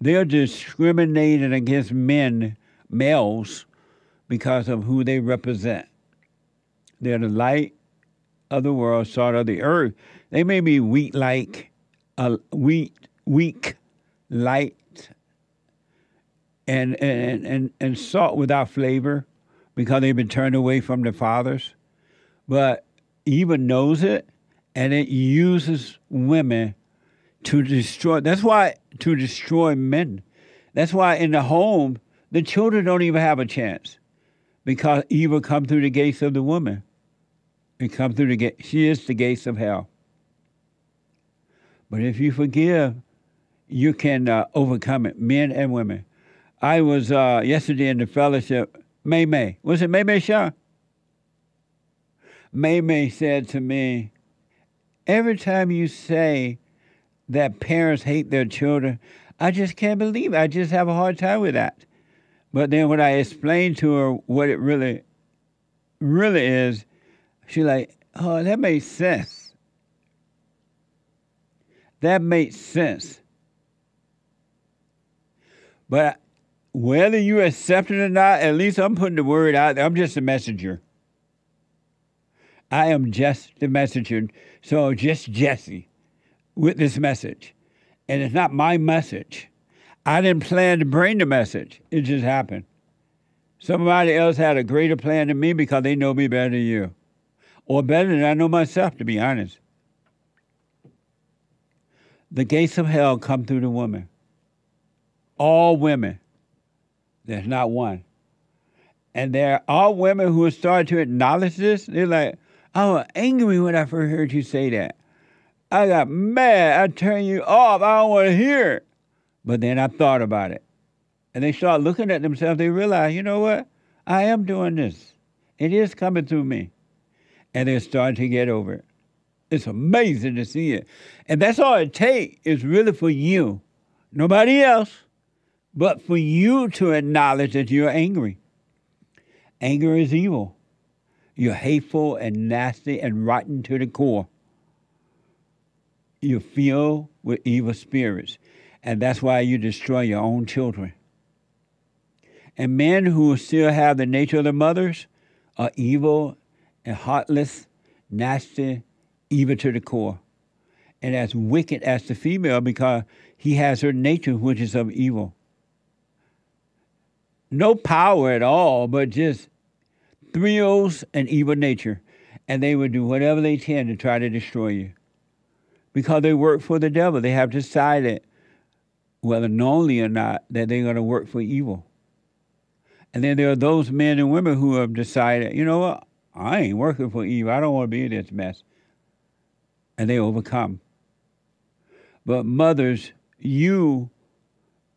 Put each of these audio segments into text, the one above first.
they're discriminated against men, males, because of who they represent. They're the light of the world, salt of the earth. They may be wheat like, uh, wheat, weak, light, and, and, and, and salt without flavor because they've been turned away from the fathers. But Eva knows it, and it uses women to destroy. That's why to destroy men. That's why in the home the children don't even have a chance because evil come through the gates of the woman. It come through the gate. She is the gates of hell. But if you forgive, you can uh, overcome it, men and women. I was uh, yesterday in the fellowship. May May was it May May Shaw? May May said to me, "Every time you say that parents hate their children. I just can't believe it. I just have a hard time with that. But then when I explained to her what it really, really is, she like, oh, that makes sense. That makes sense. But whether you accept it or not, at least I'm putting the word out there. I'm just a messenger. I am just the messenger. So just Jesse with this message. And it's not my message. I didn't plan to bring the message, it just happened. Somebody else had a greater plan than me because they know me better than you, or better than I know myself, to be honest. The gates of hell come through the woman. All women. There's not one. And there are women who starting to acknowledge this. They're like, I was angry when I first heard you say that. I got mad. I turned you off. I don't want to hear it. But then I thought about it. And they start looking at themselves. They realize, you know what? I am doing this. It is coming through me. And they're starting to get over it. It's amazing to see it. And that's all it takes is really for you, nobody else, but for you to acknowledge that you're angry. Anger is evil. You're hateful and nasty and rotten to the core you filled with evil spirits. And that's why you destroy your own children. And men who still have the nature of their mothers are evil and heartless, nasty, evil to the core. And as wicked as the female because he has her nature, which is of evil. No power at all, but just thrills and evil nature. And they will do whatever they can to try to destroy you because they work for the devil. They have decided, whether knowingly or not, that they're going to work for evil. And then there are those men and women who have decided, you know what, I ain't working for evil. I don't want to be in this mess. And they overcome. But mothers, you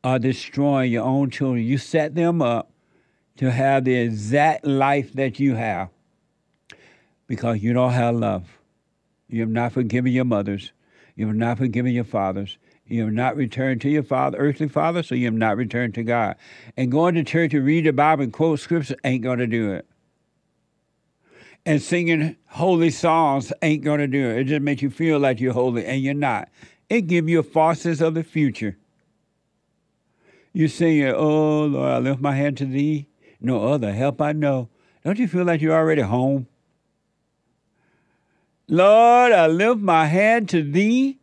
are destroying your own children. You set them up to have the exact life that you have because you don't have love. You have not forgiven your mothers. You have not forgiven your fathers. You have not returned to your father, earthly father, so you have not returned to God. And going to church and read the Bible and quote scripture ain't going to do it. And singing holy songs ain't going to do it. It just makes you feel like you're holy, and you're not. It gives you a false sense of the future. You sing, Oh Lord, I lift my hand to thee. No other help I know. Don't you feel like you're already home? Lord, I lift my hand to thee.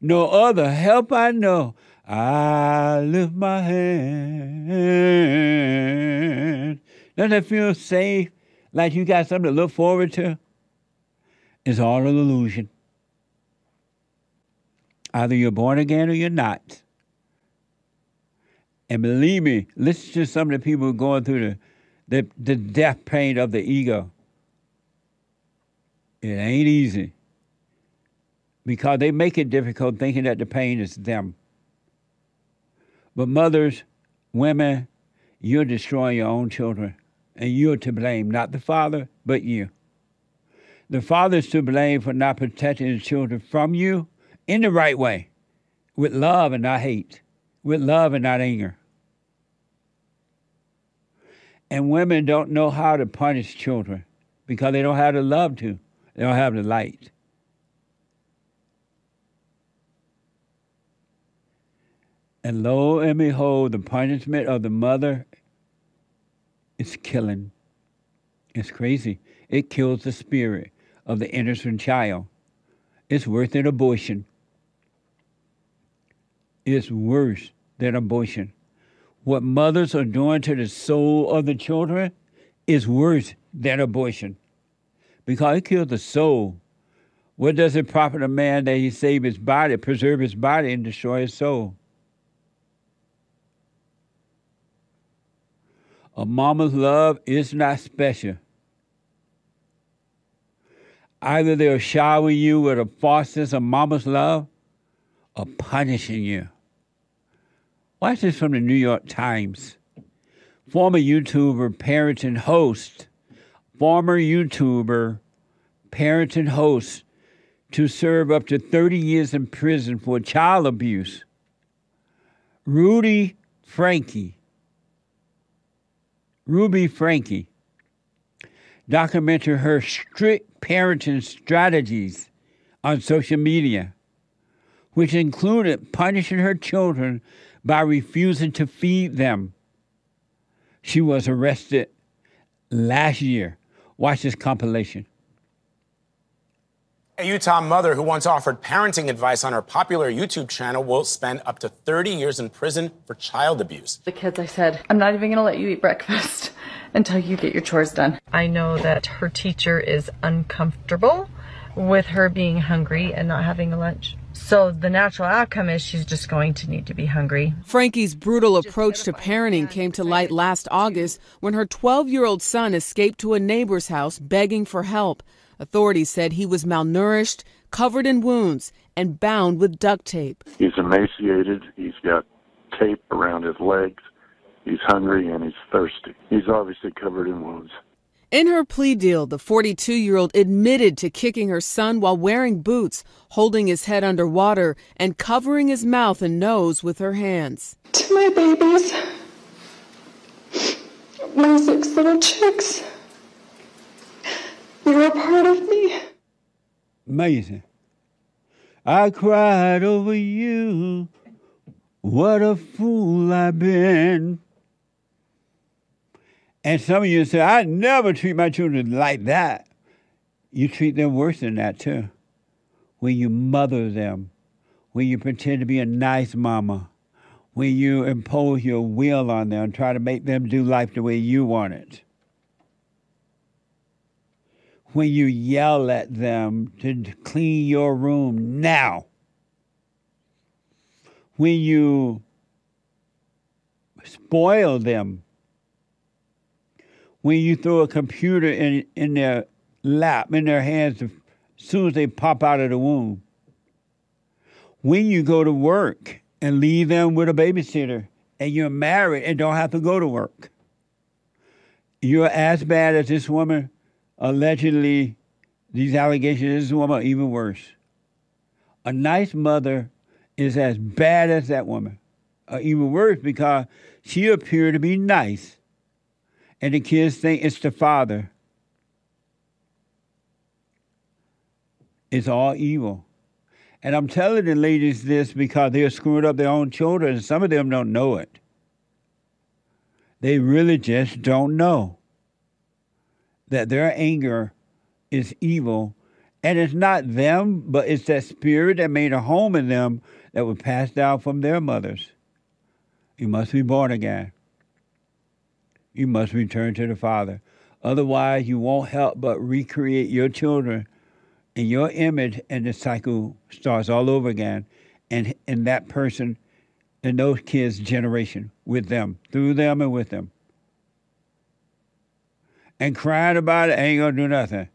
No other help I know. I lift my hand. Doesn't that feel safe? Like you got something to look forward to? It's all an illusion. Either you're born again or you're not. And believe me, listen to some of the people going through the, the, the death pain of the ego. It ain't easy because they make it difficult thinking that the pain is them. But mothers, women, you're destroying your own children, and you're to blame, not the father, but you. The father's to blame for not protecting his children from you in the right way, with love and not hate, with love and not anger. And women don't know how to punish children because they don't have the love to. They don't have the light. And lo and behold, the punishment of the mother is killing. It's crazy. It kills the spirit of the innocent child. It's worse than abortion. It's worse than abortion. What mothers are doing to the soul of the children is worse than abortion because it kills the soul. What does it profit a man that he save his body, preserve his body, and destroy his soul? A mama's love is not special. Either they'll shower you with a faucet of mama's love or punishing you. Watch this from the New York Times. Former YouTuber, parent, and host, former YouTuber, parent, and host to serve up to 30 years in prison for child abuse. Rudy Franke Ruby Franke documented her strict parenting strategies on social media, which included punishing her children by refusing to feed them. She was arrested last year. Watch this compilation. A Utah mother who once offered parenting advice on her popular YouTube channel will spend up to 30 years in prison for child abuse. The kids, I said, I'm not even going to let you eat breakfast until you get your chores done. I know that her teacher is uncomfortable with her being hungry and not having a lunch. So the natural outcome is she's just going to need to be hungry. Franke's brutal approach to parenting came to light last August when her 12 year old son escaped to a neighbor's house begging for help. Authorities said he was malnourished, covered in wounds, and bound with duct tape. He's emaciated. He's got tape around his legs. He's hungry and he's thirsty. He's obviously covered in wounds. In her plea deal, the 42 year old admitted to kicking her son while wearing boots, holding his head under water, and covering his mouth and nose with her hands. To my babies, my six little chicks. You're a part of me. Amazing. I cried over you. What a fool I've been. And some of you say, I never treat my children like that. You treat them worse than that, too. When you mother them, when you pretend to be a nice mama, when you impose your will on them, and try to make them do life the way you want it when you yell at them to clean your room now. When you spoil them. When you throw a computer in, in their lap, in their hands, as soon as they pop out of the womb. When you go to work and leave them with a babysitter and you're married and don't have to go to work. You're as bad as this woman allegedly these allegations this woman even worse. A nice mother is as bad as that woman, or even worse because she appeared to be nice, and the kids think it's the father. It's all evil. And I'm telling the ladies this because they're screwing up their own children, and some of them don't know it. They really just don't know that their anger is evil. And it's not them, but it's that spirit that made a home in them that was passed down from their mothers. You must be born again. You must return to the Father. Otherwise, you won't help but recreate your children in your image, and the cycle starts all over again. And, and that person and those kids' generation with them, through them and with them and crying about it ain't to do nothing.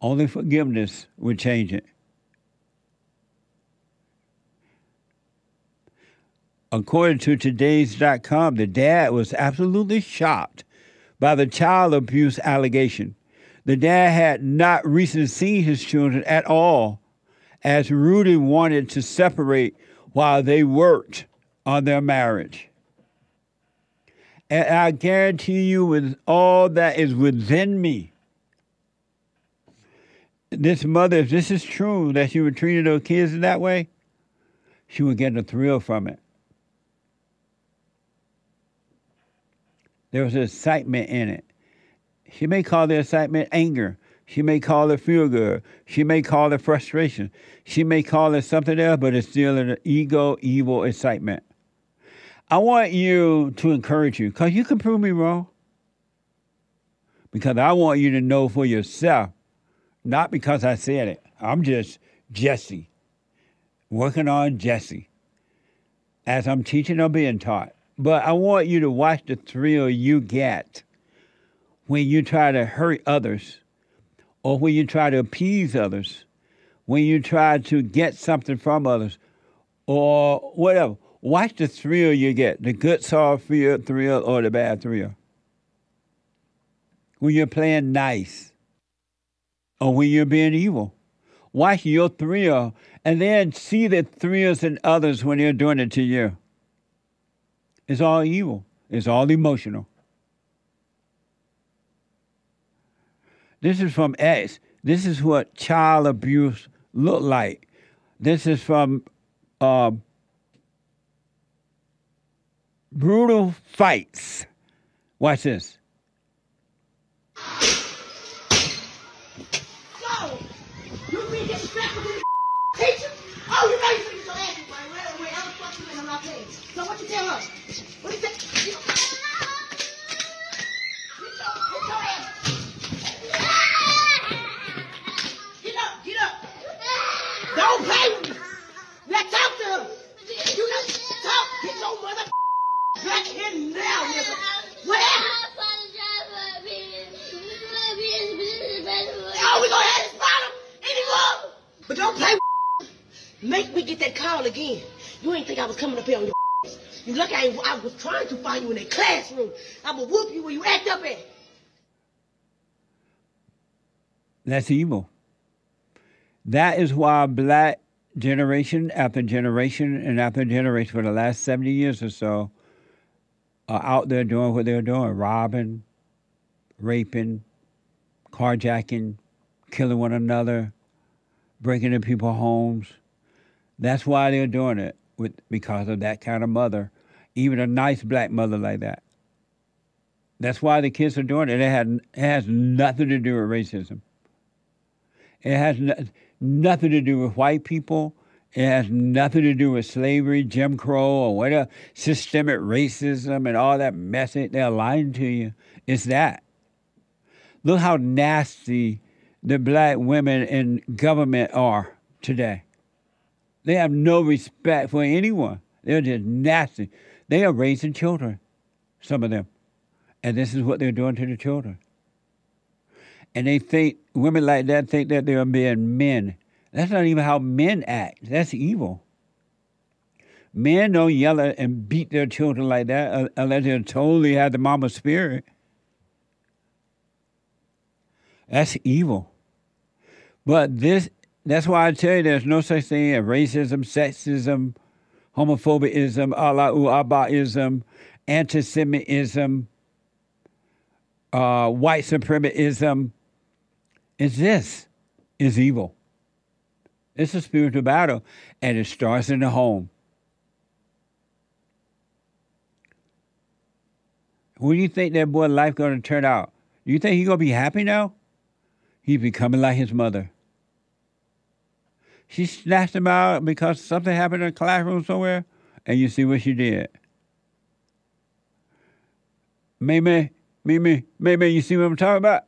Only forgiveness would change it. According to today's.com, the dad was absolutely shocked by the child abuse allegation. The dad had not recently seen his children at all, as Rudy wanted to separate while they worked on their marriage. And I guarantee you, with all that is within me, this mother, if this is true that she would treat those kids in that way, she would get a thrill from it. There was excitement in it. She may call the excitement anger. She may call it feel good. She may call it frustration. She may call it something else, but it's still an ego, evil excitement. I want you to encourage you because you can prove me wrong. Because I want you to know for yourself, not because I said it. I'm just Jesse, working on Jesse as I'm teaching or being taught. But I want you to watch the thrill you get when you try to hurt others or when you try to appease others, when you try to get something from others or whatever. Watch the thrill you get, the good soft thrill, thrill or the bad thrill. When you're playing nice or when you're being evil. Watch your thrill and then see the thrills in others when they're doing it to you. It's all evil. It's all emotional. This is from X. This is what child abuse look like. This is from uh, brutal fights. Watch this. So, you disrespectful teacher? Oh, you finna get your ass beat, right? Where, where else fuck you and I'm not paying. So what you tell her? What you to her. You talk. Get your mother back in now, nigga. Oh, Make me get that call again. You ain't think I was coming up here on your You I, ain't- I was trying to find you in a classroom. I'm going to whoop you where you act up at. That's evil. That is why black generation after generation and after generation for the last 70 years or so are out there doing what they're doing robbing, raping, carjacking, killing one another, breaking into people's homes. That's why they're doing it with because of that kind of mother, even a nice black mother like that. That's why the kids are doing it. It, had, it has nothing to do with racism. It has no, nothing to do with white people. It has nothing to do with slavery, Jim Crow, or whatever, systemic racism and all that mess. They're lying to you. It's that. Look how nasty the black women in government are today. They have no respect for anyone. They're just nasty. They are raising children, some of them. And this is what they're doing to the children. And they think, women like that think that they're being men. That's not even how men act. That's evil. Men don't yell and beat their children like that uh, unless they totally have the mama spirit. That's evil. But this that's why I tell you there's no such thing as racism, sexism, homophobism, Allahu Abbaism, anti-Semitism, uh, white supremacism. It's this is evil. It's a spiritual battle, and it starts in the home. Do you think that boy life going to turn out? Do you think he going to be happy now? He's becoming like his mother. She snatched him out because something happened in a classroom somewhere, and you see what she did. Mimi, Mimi, Mimi, you see what I'm talking about?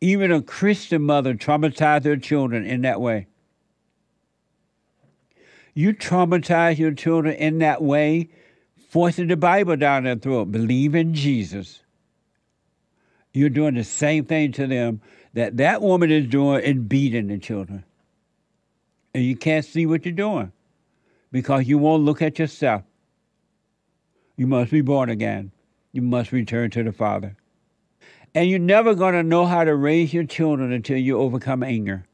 Even a Christian mother traumatized their children in that way. You traumatize your children in that way, forcing the Bible down their throat. Believe in Jesus. You're doing the same thing to them that that woman is doing and beating the children. And you can't see what you're doing because you won't look at yourself. You must be born again. You must return to the Father. And you're never going to know how to raise your children until you overcome anger.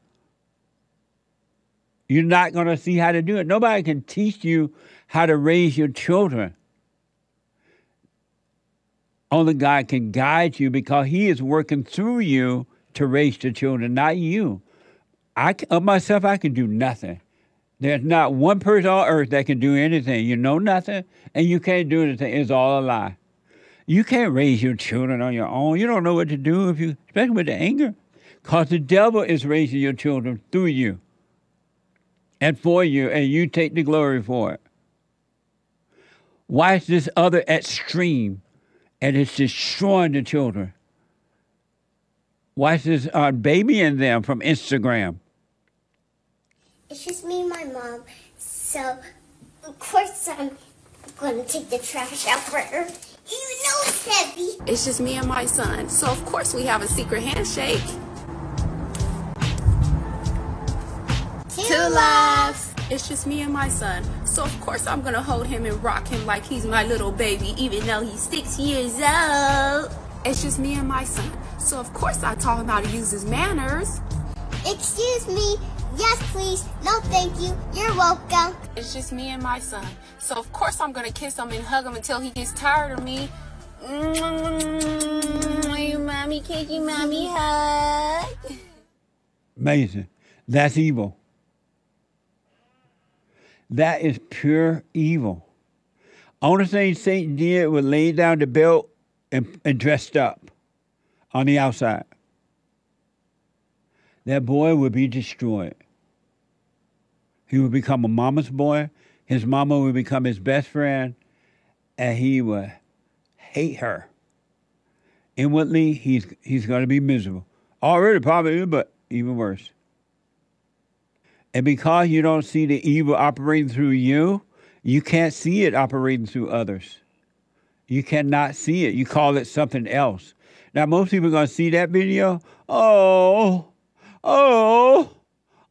You're not going to see how to do it. Nobody can teach you how to raise your children. Only God can guide you because He is working through you to raise the children, not you. I, of myself, I can do nothing. There's not one person on earth that can do anything. You know nothing and you can't do anything. It's all a lie. You can't raise your children on your own. You don't know what to do if you, especially with the anger, because the devil is raising your children through you and for you, and you take the glory for it. Why is this other extreme, and it's destroying the children. Watch this uh, baby and them from Instagram. It's just me and my mom. So, of course, I'm going to take the trash out for her. Even though it's heavy. It's just me and my son. So, of course, we have a secret handshake. Two loves. It's just me and my son. So, of course, I'm going to hold him and rock him like he's my little baby, even though he's six years old. It's just me and my son. So, of course, I taught him how to use his manners. Excuse me. Yes, please. No, thank you. You're welcome. It's just me and my son. So, of course, I'm going to kiss him and hug him until he gets tired of me. Mommy, can you mommy mm. hug? Amazing. That's evil. That is pure evil. Only thing Satan did was lay down the belt and, and dressed up on the outside. That boy would be destroyed. He would become a mama's boy. His mama would become his best friend, and he would hate her. Inwardly, he's he's going to be miserable. Already probably, but even worse. And because you don't see the evil operating through you, you can't see it operating through others. You cannot see it. You call it something else. Now, most people are going to see that video. Oh, oh,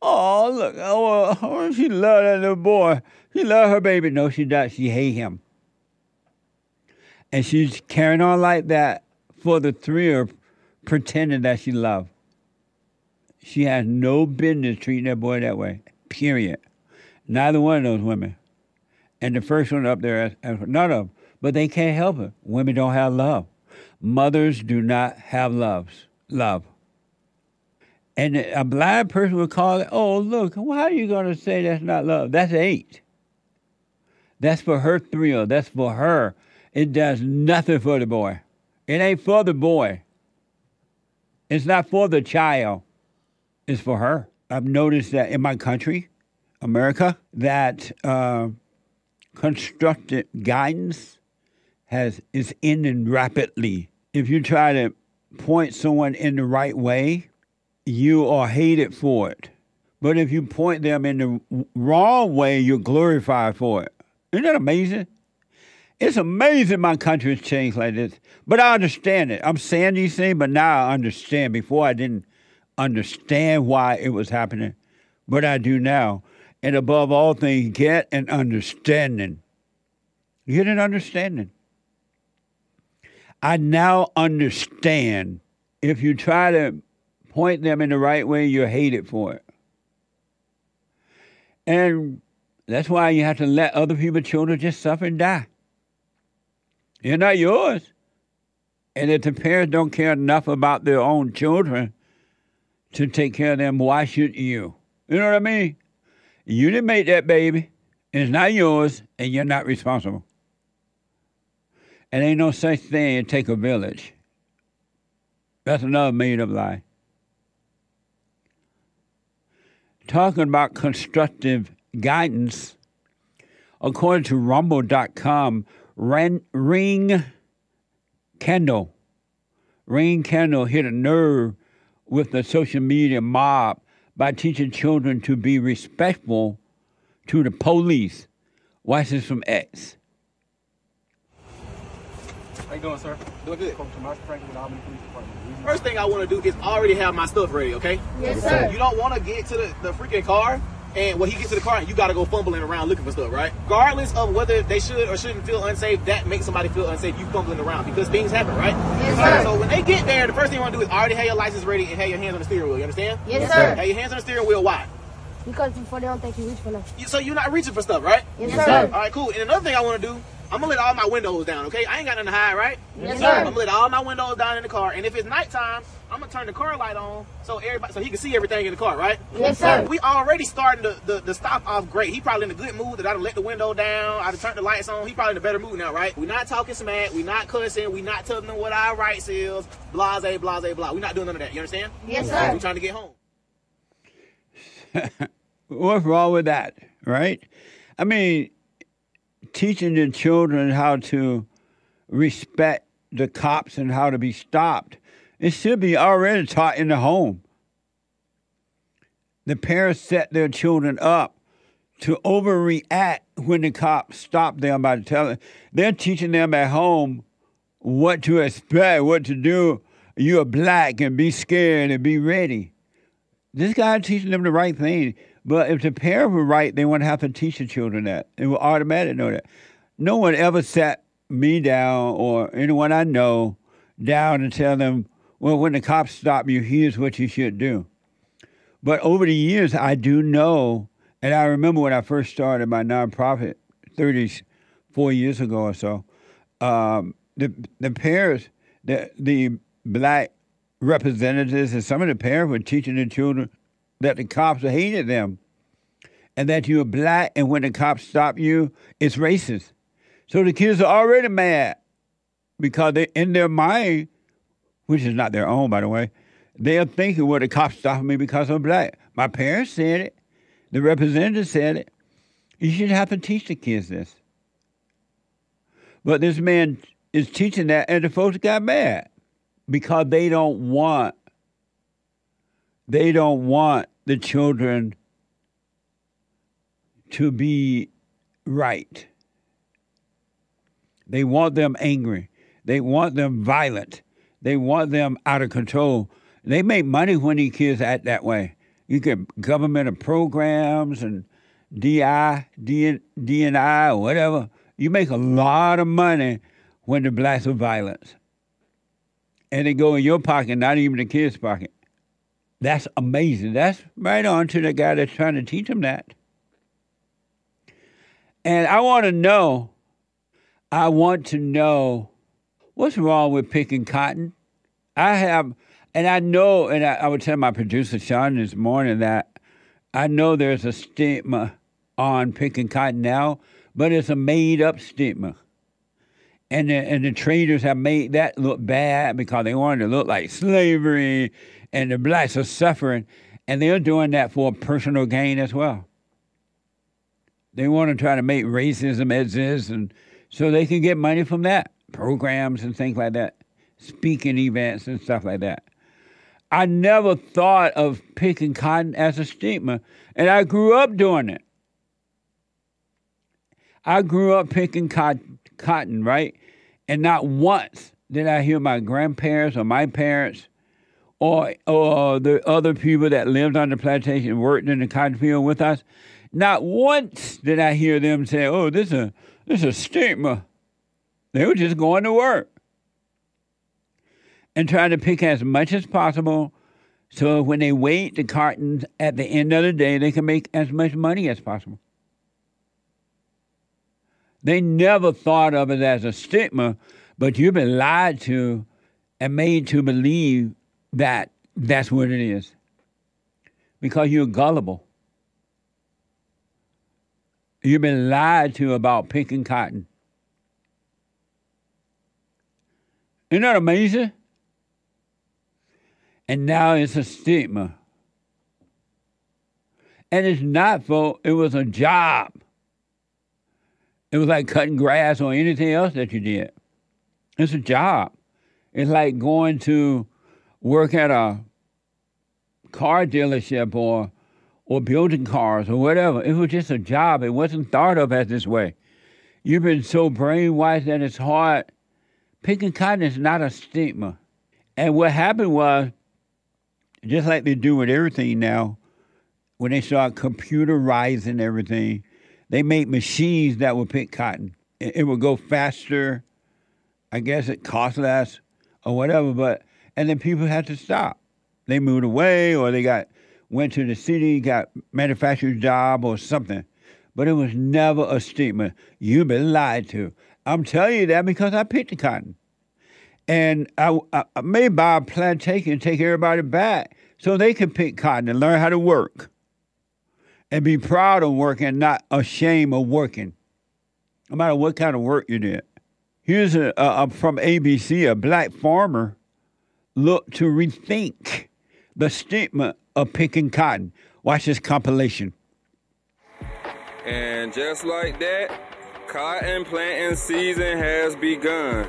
oh, look. Oh, oh she loved that little boy. She loved her baby. No, she does. She hate him. And she's carrying on like that for the thrill of pretending that she loved. She has no business treating that boy that way, period. Neither one of those women. And the first one up there, none of them. But they can't help it. Women don't have love. Mothers do not have loves, love. And a blind person would call it, oh, look, why are you going to say that's not love? That's hate. That's for her thrill. That's for her. It does nothing for the boy. It ain't for the boy. It's not for the child It's for her. I've noticed that in my country, America, that uh, guidance has is ending rapidly. If you try to point someone in the right way, you are hated for it. But if you point them in the wrong way, you're glorified for it. Isn't that amazing? It's amazing my country has changed like this. But I understand it. I'm saying these things, but now I understand. Before I didn't understand why it was happening, but I do now. And above all things, get an understanding. Get an understanding. I now understand if you try to point them in the right way, you're hated for it. And that's why you have to let other people's children just suffer and die. They're not yours. And if the parents don't care enough about their own children to take care of them, why should you? You know what I mean? You didn't make that baby. It's not yours, and you're not responsible. And ain't no such thing as take a village. That's another made up lie. Talking about constructive guidance, according to rumble.com, Ring Kendall, Ring Kendall hit a nerve with the social media mob by teaching children to be respectful to the police. Watch this from X. How you doing, sir? Doing good. First thing I want to do is already have my stuff ready, okay? Yes, sir. You don't want to get to the, the freaking car, and when he gets to the car, you got to go fumbling around looking for stuff, right? Regardless of whether they should or shouldn't feel unsafe, that makes somebody feel unsafe, you fumbling around, because things happen, right? Yes, sir. So when they get there, the first thing you want to do is already have your license ready and have your hands on the steering wheel, you understand? Yes, sir. Have your hands on the steering wheel, why? Because before they don't think you reach for them. You- So you're not reaching for stuff, right? Yes, sir. right, cool. And another thing I want to do, I'm gonna let all my windows down, okay? I ain't got nothing to hide, right? Yes, sir. I'm gonna let all my windows down in the car, and if it's nighttime, I'm gonna turn the car light on so everybody so he can see everything in the car, right? Yes, sir. We already starting the, the, the stop off great. He probably in a good mood that I done let the window down, I done turned the lights on. He probably in a better mood now, right? We're not talking smack, We're not cussing, We're not telling them what our rights is, blase, blase, blah. We're not doing none of that. You understand? Yes, sir. We're trying to get home. What's wrong with that, right? I mean, teaching the children how to respect the cops and how to be stopped, it should be already taught in the home. The parents set their children up to overreact when the cops stop them by telling they're teaching them at home what to expect, what to do. You're black and be scared and be ready. This guy teaching them the right thing. But if the parents were right, they wouldn't have to teach the children that. It will automatically know that. No one ever sat me down or anyone I know down and tell them, well, when the cops stop you, here's what you should do. But over the years, I do know, and I remember when I first started my nonprofit 34 years ago or so, um, the, the parents, the, the black representatives and some of the parents were teaching the children that the cops are hated them and that you're black and when the cops stop you, it's racist. So the kids are already mad because they in their mind, which is not their own by the way, they are thinking, well, the cops stopped me because I'm black. My parents said it. The representative said it. You should have to teach the kids this. But this man is teaching that, and the folks got mad because they don't want they don't want the children to be right. They want them angry. They want them violent. They want them out of control. They make money when these kids act that way. You get government programs and DI, DN, DNI, or whatever. You make a lot of money when the blacks are violent. And they go in your pocket, not even the kid's pocket. That's amazing. That's right on to the guy that's trying to teach him that. And I want to know, I want to know what's wrong with picking cotton. I have, and I know, and I, I would tell my producer Sean this morning that I know there's a stigma on picking cotton now, but it's a made up stigma. And the, and the traders have made that look bad because they wanted to look like slavery and the blacks are suffering. And they're doing that for personal gain as well. They want to try to make racism exist, and so they can get money from that programs and things like that, speaking events and stuff like that. I never thought of picking cotton as a stigma, and I grew up doing it. I grew up picking cotton, right? And not once did I hear my grandparents or my parents or or the other people that lived on the plantation worked in the cotton field with us. Not once did I hear them say, "Oh, this is a this is a stigma." They were just going to work and trying to pick as much as possible, so when they weigh the cartons at the end of the day, they can make as much money as possible. They never thought of it as a stigma, but you've been lied to and made to believe that that's what it is because you're gullible. You've been lied to about picking cotton. Isn't that amazing? And now it's a stigma. And it's not for, it was a job. It was like cutting grass or anything else that you did. It's a job. It's like going to work at a car dealership or or building cars or whatever. It was just a job. It wasn't thought of as this way. You've been so brainwashed that it's hard. Picking cotton is not a stigma. And what happened was, just like they do with everything now, when they start computerizing everything, they make machines that will pick cotton. It, it would go faster. I guess it cost less or whatever, but and then people had to stop. They moved away or they got went to the city, got manufacturing job or something. but it was never a statement. You've been lied to. I'm telling you that because I picked the cotton. And I, I, I may buy a plantation and take everybody back so they can pick cotton and learn how to work and be proud of working, not ashamed of working, no matter what kind of work you did. Here's a, a, a from ABC, a black farmer looked to rethink the stigma of picking cotton. Watch this compilation. And just like that, cotton planting season has begun.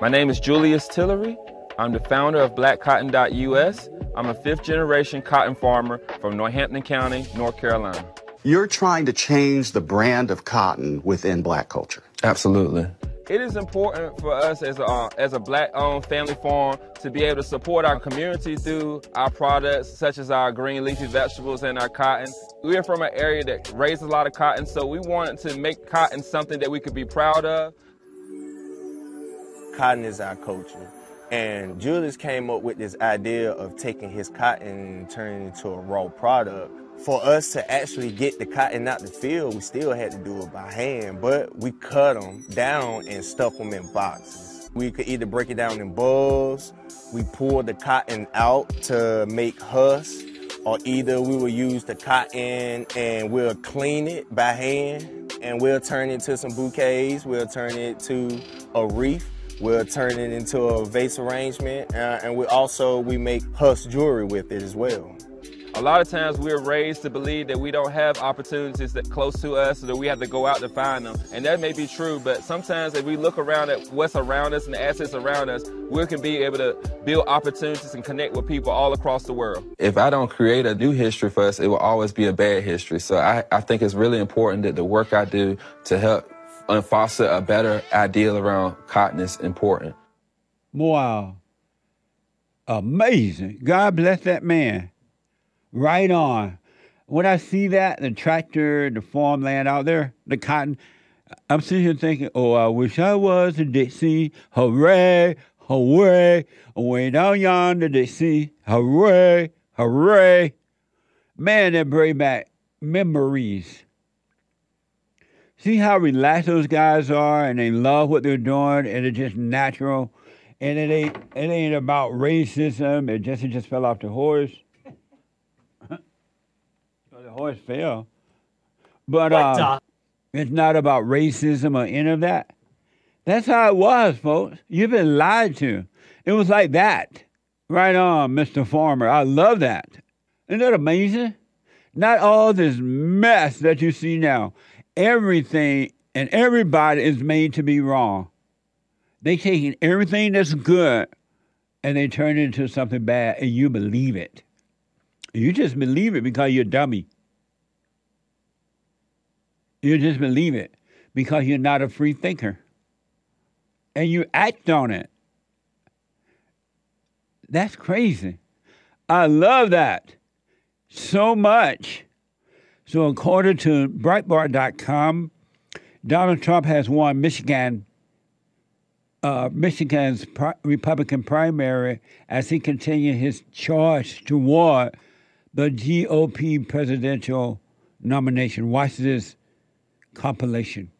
My name is Julius Tillery. I'm the founder of BlackCotton.us. I'm a fifth generation cotton farmer from Northampton County, North Carolina. You're trying to change the brand of cotton within black culture. Absolutely. It is important for us as a, uh, as a black owned family farm to be able to support our community through our products such as our green leafy vegetables and our cotton. We're from an area that raises a lot of cotton, so we wanted to make cotton something that we could be proud of. Cotton is our culture. And Julius came up with this idea of taking his cotton and turning it into a raw product for us to actually get the cotton out the field, we still had to do it by hand, but we cut them down and stuff them in boxes. We could either break it down in balls, we pull the cotton out to make husk, or either we will use the cotton and we'll clean it by hand and we'll turn it into some bouquets, we'll turn it to a wreath. We'll turn it into a vase arrangement, uh, and we also we make husk jewelry with it as well. A lot of times we're raised to believe that we don't have opportunities that close to us or that we have to go out to find them. And that may be true, but sometimes if we look around at what's around us and the assets around us, we can be able to build opportunities and connect with people all across the world. If I don't create a new history for us, it will always be a bad history. So I, I think it's really important that the work I do to help foster a better ideal around cotton is important. Wow. Amazing. God bless that man. Right on. When I see that, the tractor, the farmland out there, the cotton, I'm sitting here thinking, oh, I wish I was in Dixie. Hooray, hooray. Way down yonder, Dixie. Hooray, hooray. Man, that bring back memories. See how relaxed those guys are and they love what they're doing and it's just natural. And it ain't it ain't about racism. It just it just fell off the horse horse fell. But uh, it's not about racism or any of that. That's how it was, folks. You've been lied to. It was like that. Right on, Mr. Farmer. I love that. Isn't that amazing? Not all this mess that you see now. Everything and everybody is made to be wrong. They taking everything that's good and they turn it into something bad and you believe it. You just believe it because you're dummy. You just believe it because you're not a free thinker. And you act on it. That's crazy. I love that so much. So, according to Breitbart.com, Donald Trump has won Michigan, uh, Michigan's pri- Republican primary as he continues his charge toward the GOP presidential nomination. Watch this compilation.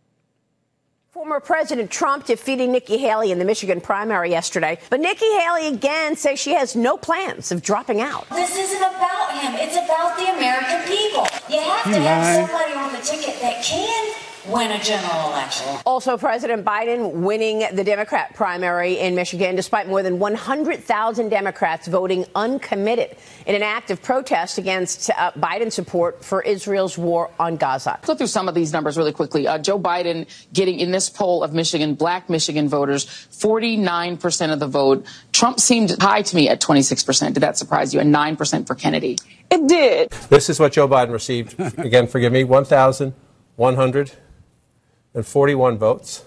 Former President Trump defeating Nikki Haley in the Michigan primary yesterday. But Nikki Haley again says she has no plans of dropping out. This isn't about him. It's about the American people. You have to have somebody on the ticket that can win a general election. Also, President Biden winning the Democrat primary in Michigan despite more than 100,000 Democrats voting uncommitted in an act of protest against uh, Biden's support for Israel's war on Gaza. Go through some of these numbers really quickly. Uh, Joe Biden getting in this poll of Michigan, black Michigan voters, 49% of the vote. Trump seemed high to me at 26%. Did that surprise you? And 9% for Kennedy. It did. This is what Joe Biden received. Again, forgive me, 1,100 and 41 votes,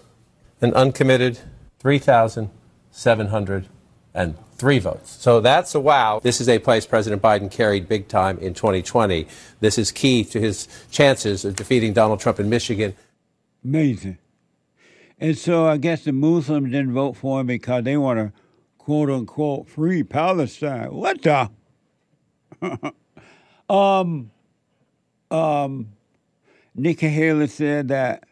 and uncommitted 3,703 votes. So that's a wow. This is a place President Biden carried big time in 2020. This is key to his chances of defeating Donald Trump in Michigan. Amazing. And so I guess the Muslims didn't vote for him because they want to quote unquote free Palestine. What the? um, um, Nikki Haley said that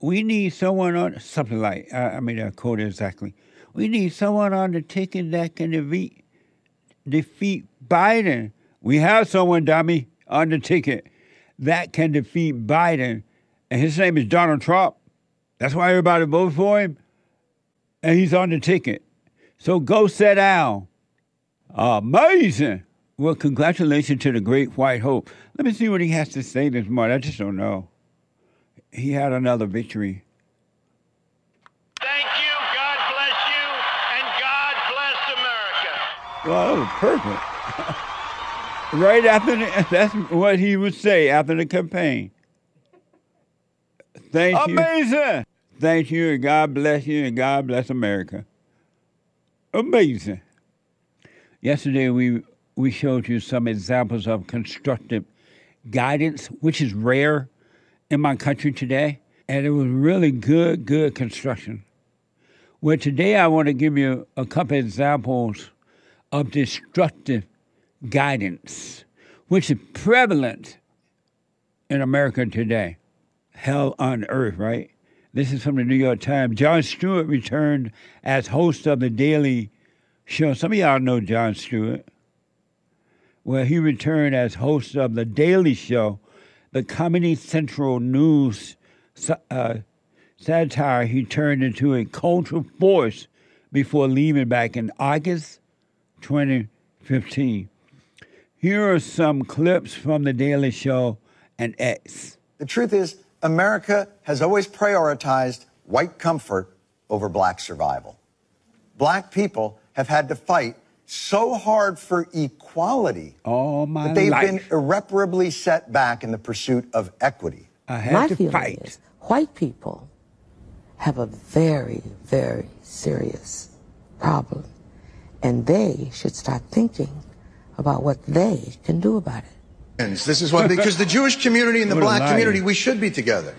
we need someone on something like I, mean I quote exactly. We need someone on the ticket that can defeat defeat Biden. We have someone, dummy, on the ticket that can defeat Biden, and his name is Donald Trump. That's why everybody voted for him, and he's on the ticket. So go sit down. Amazing. Well, congratulations to the great white hope. Let me see what he has to say this morning. I just don't know. He had another victory. Thank you, God bless you, and God bless America. Well, that was perfect. right after the, that's what he would say after the campaign. Thank you. Amazing. Thank you, and God bless you, and God bless America. Amazing. Yesterday we we showed you some examples of constructive guidance, which is rare in my country today, and it was really good, good construction. Well, today I want to give you a couple examples of destructive guidance, which is prevalent in America today. Hell on earth, right? This is from the New York Times. Jon Stewart returned as host of the Daily Show. Some of y'all know Jon Stewart. Well, he returned as host of the Daily Show, the Comedy Central News uh, satire he turned into a cultural force before leaving back in August 2015. Here are some clips from The Daily Show and X. The truth is, America has always prioritized white comfort over black survival. Black people have had to fight so hard for equality all my that they've life. been irreparably set back in the pursuit of equity. I had My to feeling fight. is white people have a very, very serious problem, and they should start thinking about what they can do about it. This is why, because the Jewish community and the What black community, we should be together.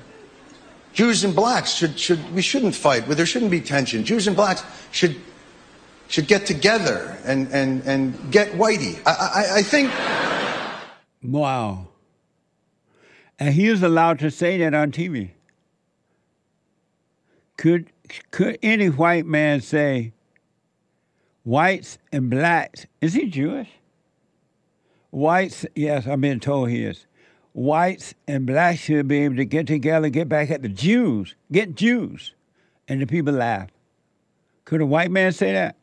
Jews and blacks should, should, we shouldn't fight. There shouldn't be tension. Jews and blacks should, should get together and, and, and get whitey. I, I, I think. Wow. And he was allowed to say that on TV. Could could any white man say whites and blacks? Is he Jewish? Whites, yes, I've been told he is. Whites and blacks should be able to get together, get back at the Jews, get Jews. And the people laugh. Could a white man say that?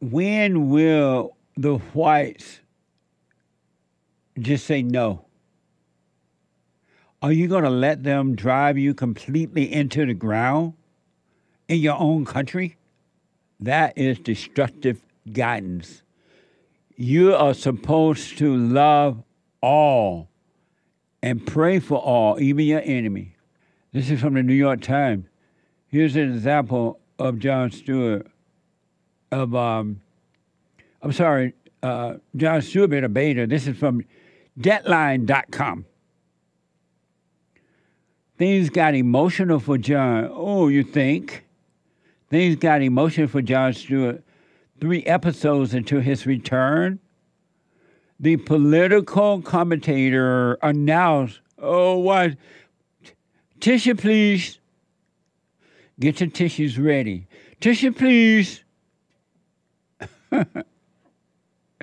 When will the whites just say no? Are you going to let them drive you completely into the ground in your own country? That is destructive guidance. You are supposed to love all and pray for all, even your enemy. This is from the New York Times. Here's an example of Jon Stewart. Of um, I'm sorry, uh, Jon Stewart a beta. This is from Deadline.com. Things got emotional for Jon. Oh, you think? Things got emotional for Jon Stewart three episodes into his return. The political commentator announced, oh, what? Tissue, please. Get your tissues ready. Tissue, please.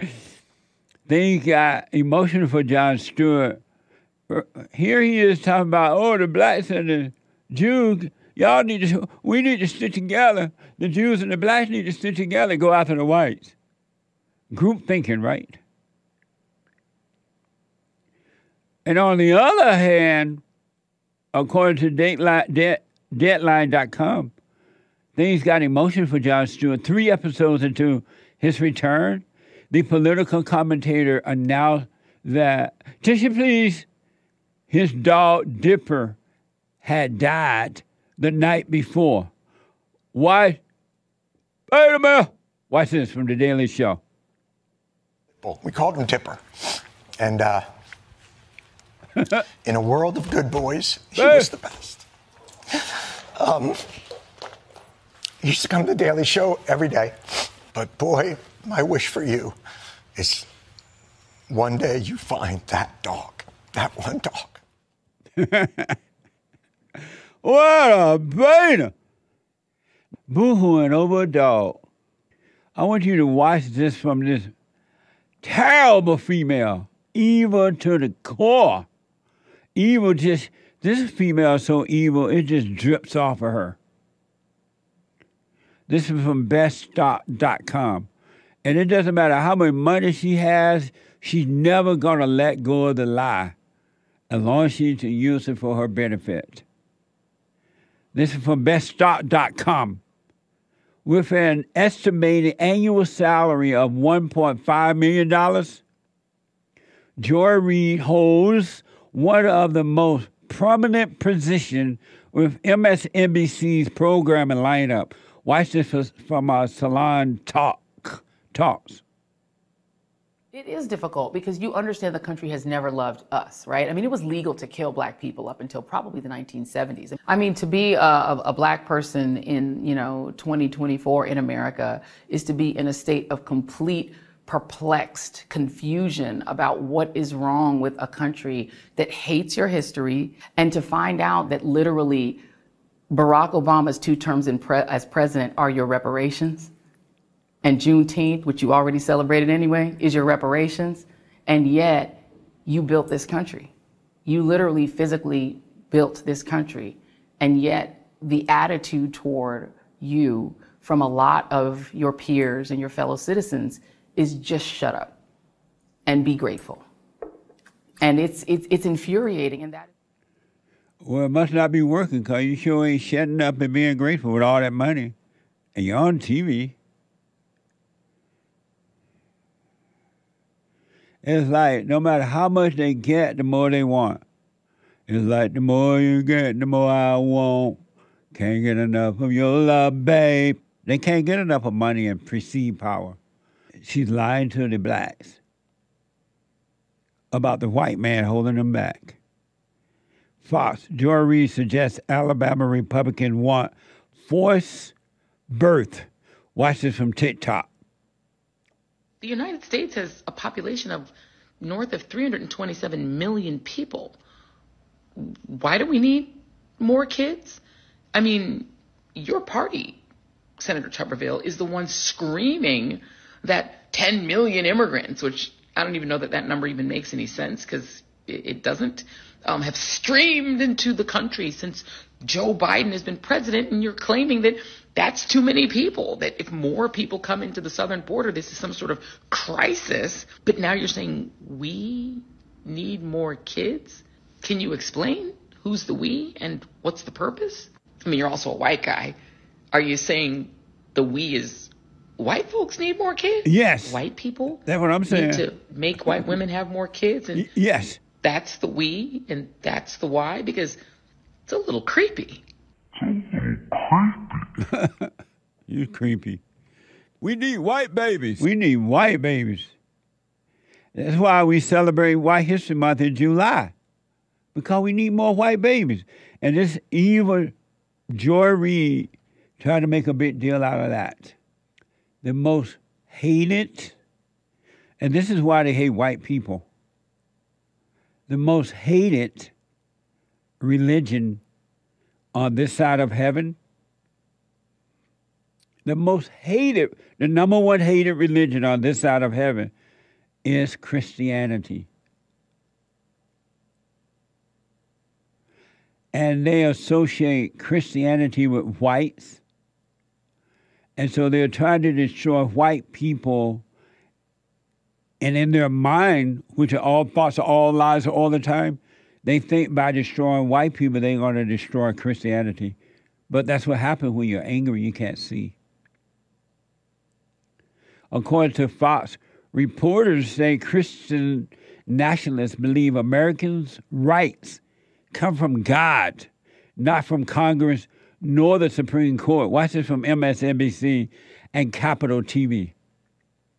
Things got emotional for Jon Stewart. Here he is talking about, oh, the blacks and the Jews, y'all need to, we need to stick together. The Jews and the blacks need to stick together, and go after the whites. Group thinking, right? And on the other hand, according to Dateline, De- Deadline.com, things got emotional for Jon Stewart. Three episodes into his return, the political commentator announced that, tissue please, his dog Dipper had died the night before. Why? Wait a minute. Watch this from the Daily Show. We called him Dipper. And uh, in a world of good boys, he was the best. Um, he used to come to the Daily Show every day. But boy, my wish for you is one day you find that dog, that one dog. what a beta! Boo-hooing over a dog. I want you to watch this from this terrible female, evil to the core. Evil just, this female is so evil, it just drips off of her. This is from beststock.com. And it doesn't matter how much money she has, she's never going to let go of the lie as long as she can use it for her benefit. This is from beststock.com. With an estimated annual salary of $1.5 million, Joy Reid holds one of the most prominent positions with MSNBC's programming lineup. Watch this from our Salon Talk Talks. It is difficult because you understand the country has never loved us, right? I mean, it was legal to kill black people up until probably the 1970s. I mean, to be uh, a, a, black person in, you know, 2024 in America is to be in a state of complete perplexed confusion about what is wrong with a country that hates your history and to find out that literally Barack Obama's two terms pre- as president are your reparations and Juneteenth, which you already celebrated anyway, is your reparations. And yet, you built this country. You literally physically built this country. And yet, the attitude toward you from a lot of your peers and your fellow citizens is just shut up and be grateful. And it's, it's, it's infuriating. And that. Well, it must not be working because you sure ain't shutting up and being grateful with all that money. And you're on TV. It's like no matter how much they get, the more they want. It's like the more you get, the more I want. Can't get enough of your love, babe. They can't get enough of money and perceived power. She's lying to the blacks about the white man holding them back. Fox, Joy Reid suggests Alabama Republicans want forced birth. Watch this from TikTok the United States has a population of north of 327 million people. Why do we need more kids? I mean, your party, Senator Tuberville, is the one screaming that 10 million immigrants, which I don't even know that that number even makes any sense because it, doesn't, um, have streamed into the country since Joe Biden has been president. And you're claiming that that's too many people. That if more people come into the southern border, this is some sort of crisis. But now you're saying we need more kids? Can you explain who's the we and what's the purpose? I mean, you're also a white guy. Are you saying the we is white folks need more kids? Yes. White people? That's what I'm saying. Need to make white women have more kids? And y- yes. That's the we and that's the why? Because it's a little creepy. you creepy. We need white babies. We need white babies. That's why we celebrate White History Month in July, because we need more white babies. And this evil Joy Reid tried to make a big deal out of that. The most hated, and this is why they hate white people. The most hated religion on this side of heaven the most hated, the number one hated religion on this side of heaven is Christianity. And they associate Christianity with whites. And so they're trying to destroy white people. And in their mind, which are all thoughts, are all lies all the time, they think by destroying white people, they're going to destroy Christianity. But that's what happens when you're angry, you can't see. According to Fox, reporters say Christian nationalists believe Americans' rights come from God, not from Congress nor the Supreme Court. Watch this from MSNBC and Capital TV.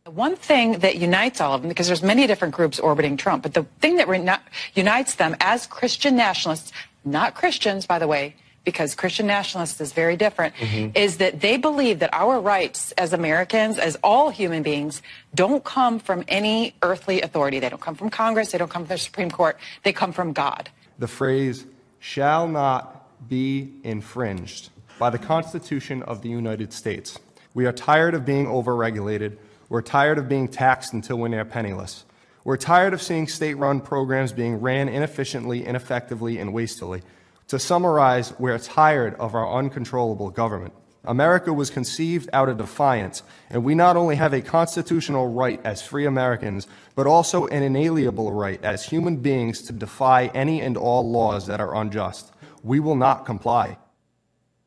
The one thing that unites all of them, because there's many different groups orbiting Trump, but the thing that unites them as Christian nationalists, not Christians, by the way, because Christian nationalists is very different, mm-hmm. is that they believe that our rights as Americans, as all human beings, don't come from any earthly authority. They don't come from Congress. They don't come from the Supreme Court. They come from God. the phrase shall not be infringed by the Constitution of the United States. We are tired of being overregulated. We're tired of being taxed until we're near penniless. We're tired of seeing state run programs being ran inefficiently, ineffectively, and wastefully. To summarize, we're tired of our uncontrollable government. America was conceived out of defiance, and we not only have a constitutional right as free Americans, but also an inalienable right as human beings to defy any and all laws that are unjust. We will not comply.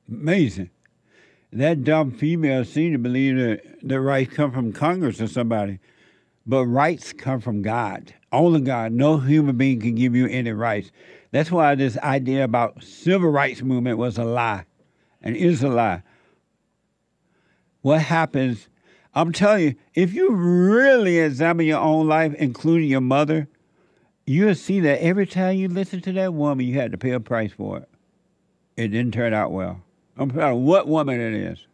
Amazing. That dumb female seemed to believe that the rights come from Congress or somebody. But rights come from God. Only God. No human being can give you any rights. That's why this idea about civil rights movement was a lie and is a lie. What happens, I'm telling you, if you really examine your own life, including your mother, you'll see that every time you listen to that woman, you had to pay a price for it. It didn't turn out well. I'm proud of what woman it is.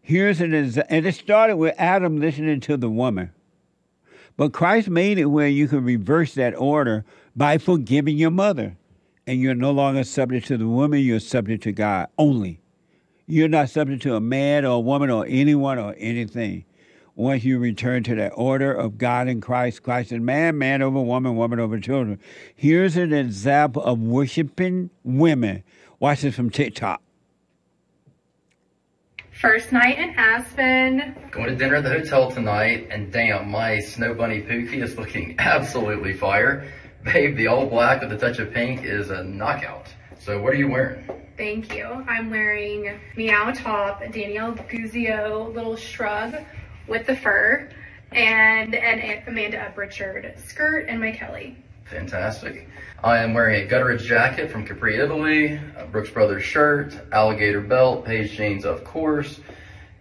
Here's an and it started with Adam listening to the woman. But Christ made it where you can reverse that order by forgiving your mother. And you're no longer subject to the woman, you're subject to God only. You're not subject to a man or a woman or anyone or anything. Once you return to that order of God and Christ, Christ and man, man over woman, woman over children. Here's an example of worshiping women. Watch this from TikTok. First night in Aspen. Going to dinner at the hotel tonight, and damn, my snow bunny Pookie is looking absolutely fire. Babe, the all black with a touch of pink is a knockout. So what are you wearing? Thank you. I'm wearing Meow Top, Danielle Guizio little shrug with the fur, and an Amanda Uprichard skirt and my Kelly. Fantastic. I am wearing a Gutteridge jacket from Capri, Italy, a Brooks Brothers shirt, alligator belt, Paige jeans, of course,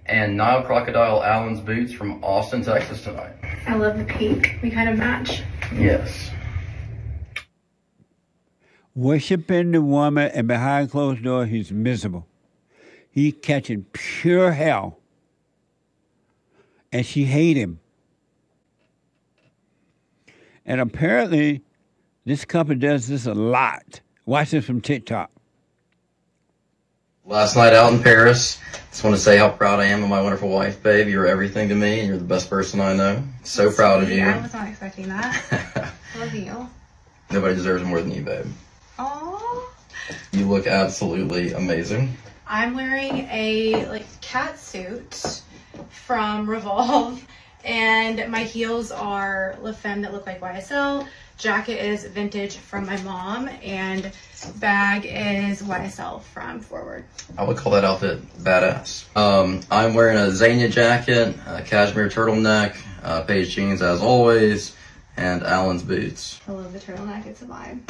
and Nile Crocodile Allen's boots from Austin, Texas tonight. I love the pink. We kind of match. Yes. Worshiping the woman, and behind closed doors, he's miserable. He's catching pure hell. And she hate him. And apparently, this couple does this a lot. Watch this from TikTok. Last night out in Paris, just want to say how proud I am of my wonderful wife, babe. You're everything to me, and you're the best person I know. So proud of you. I was not expecting that. love you. Nobody deserves more than you, babe. Aww. You look absolutely amazing. I'm wearing a like cat suit from Revolve, and my heels are La Femme that look like YSL. Jacket is vintage from my mom, and bag is YSL from Forward. I would call that outfit badass. Um, I'm wearing a Zania jacket, a cashmere turtleneck, uh, Paige jeans as always, and Allen's boots. I love the turtleneck. It's a vibe.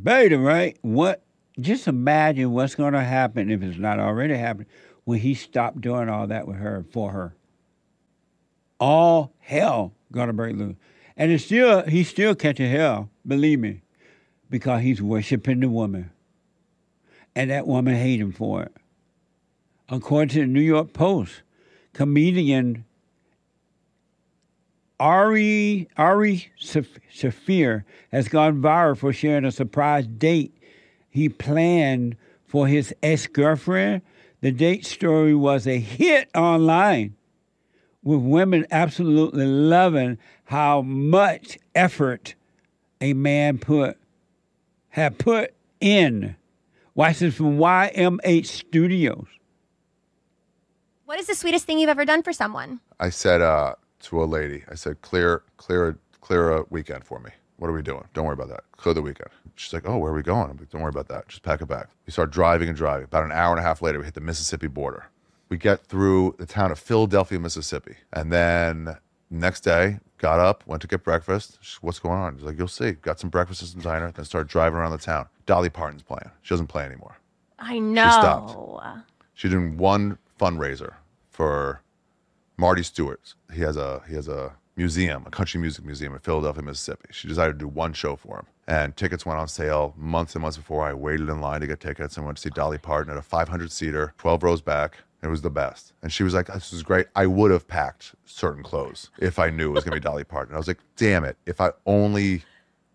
Beta, right? What? Just imagine what's going to happen if it's not already happened when he stopped doing all that with her for her. All hell gonna break loose, and it's still he's still catching hell. Believe me, because he's worshiping the woman, and that woman hate him for it. According to the New York Post, comedian Ari Ari Shaffir has gone viral for sharing a surprise date he planned for his ex-girlfriend. The date story was a hit online, with women absolutely loving how much effort a man put had put in. Watch this from YMH Studios. What is the sweetest thing you've ever done for someone? I said uh, to a lady, I said, clear, clear, clear a weekend for me. What are we doing? Don't worry about that. Clear the weekend. She's like, oh, where are we going? I'm like, don't worry about that. Just pack it back. We start driving and driving. About an hour and a half later, we hit the Mississippi border. We get through the town of Philadelphia, Mississippi. And then next day, got up, went to get breakfast. She's, What's going on? She's like, you'll see. Got some breakfast at some diner, then started driving around the town. Dolly Parton's playing. She doesn't play anymore. I know. She stopped. She's doing one fundraiser for Marty Stuart. He has a he has a museum, a country music museum in Philadelphia, Mississippi. She decided to do one show for him. And tickets went on sale months and months before. I waited in line to get tickets and went to see Dolly Parton at a 500 seater, 12 rows back. It was the best. And she was like, This is great. I would have packed certain clothes if I knew it was going to be Dolly Parton. I was like, Damn it. If I only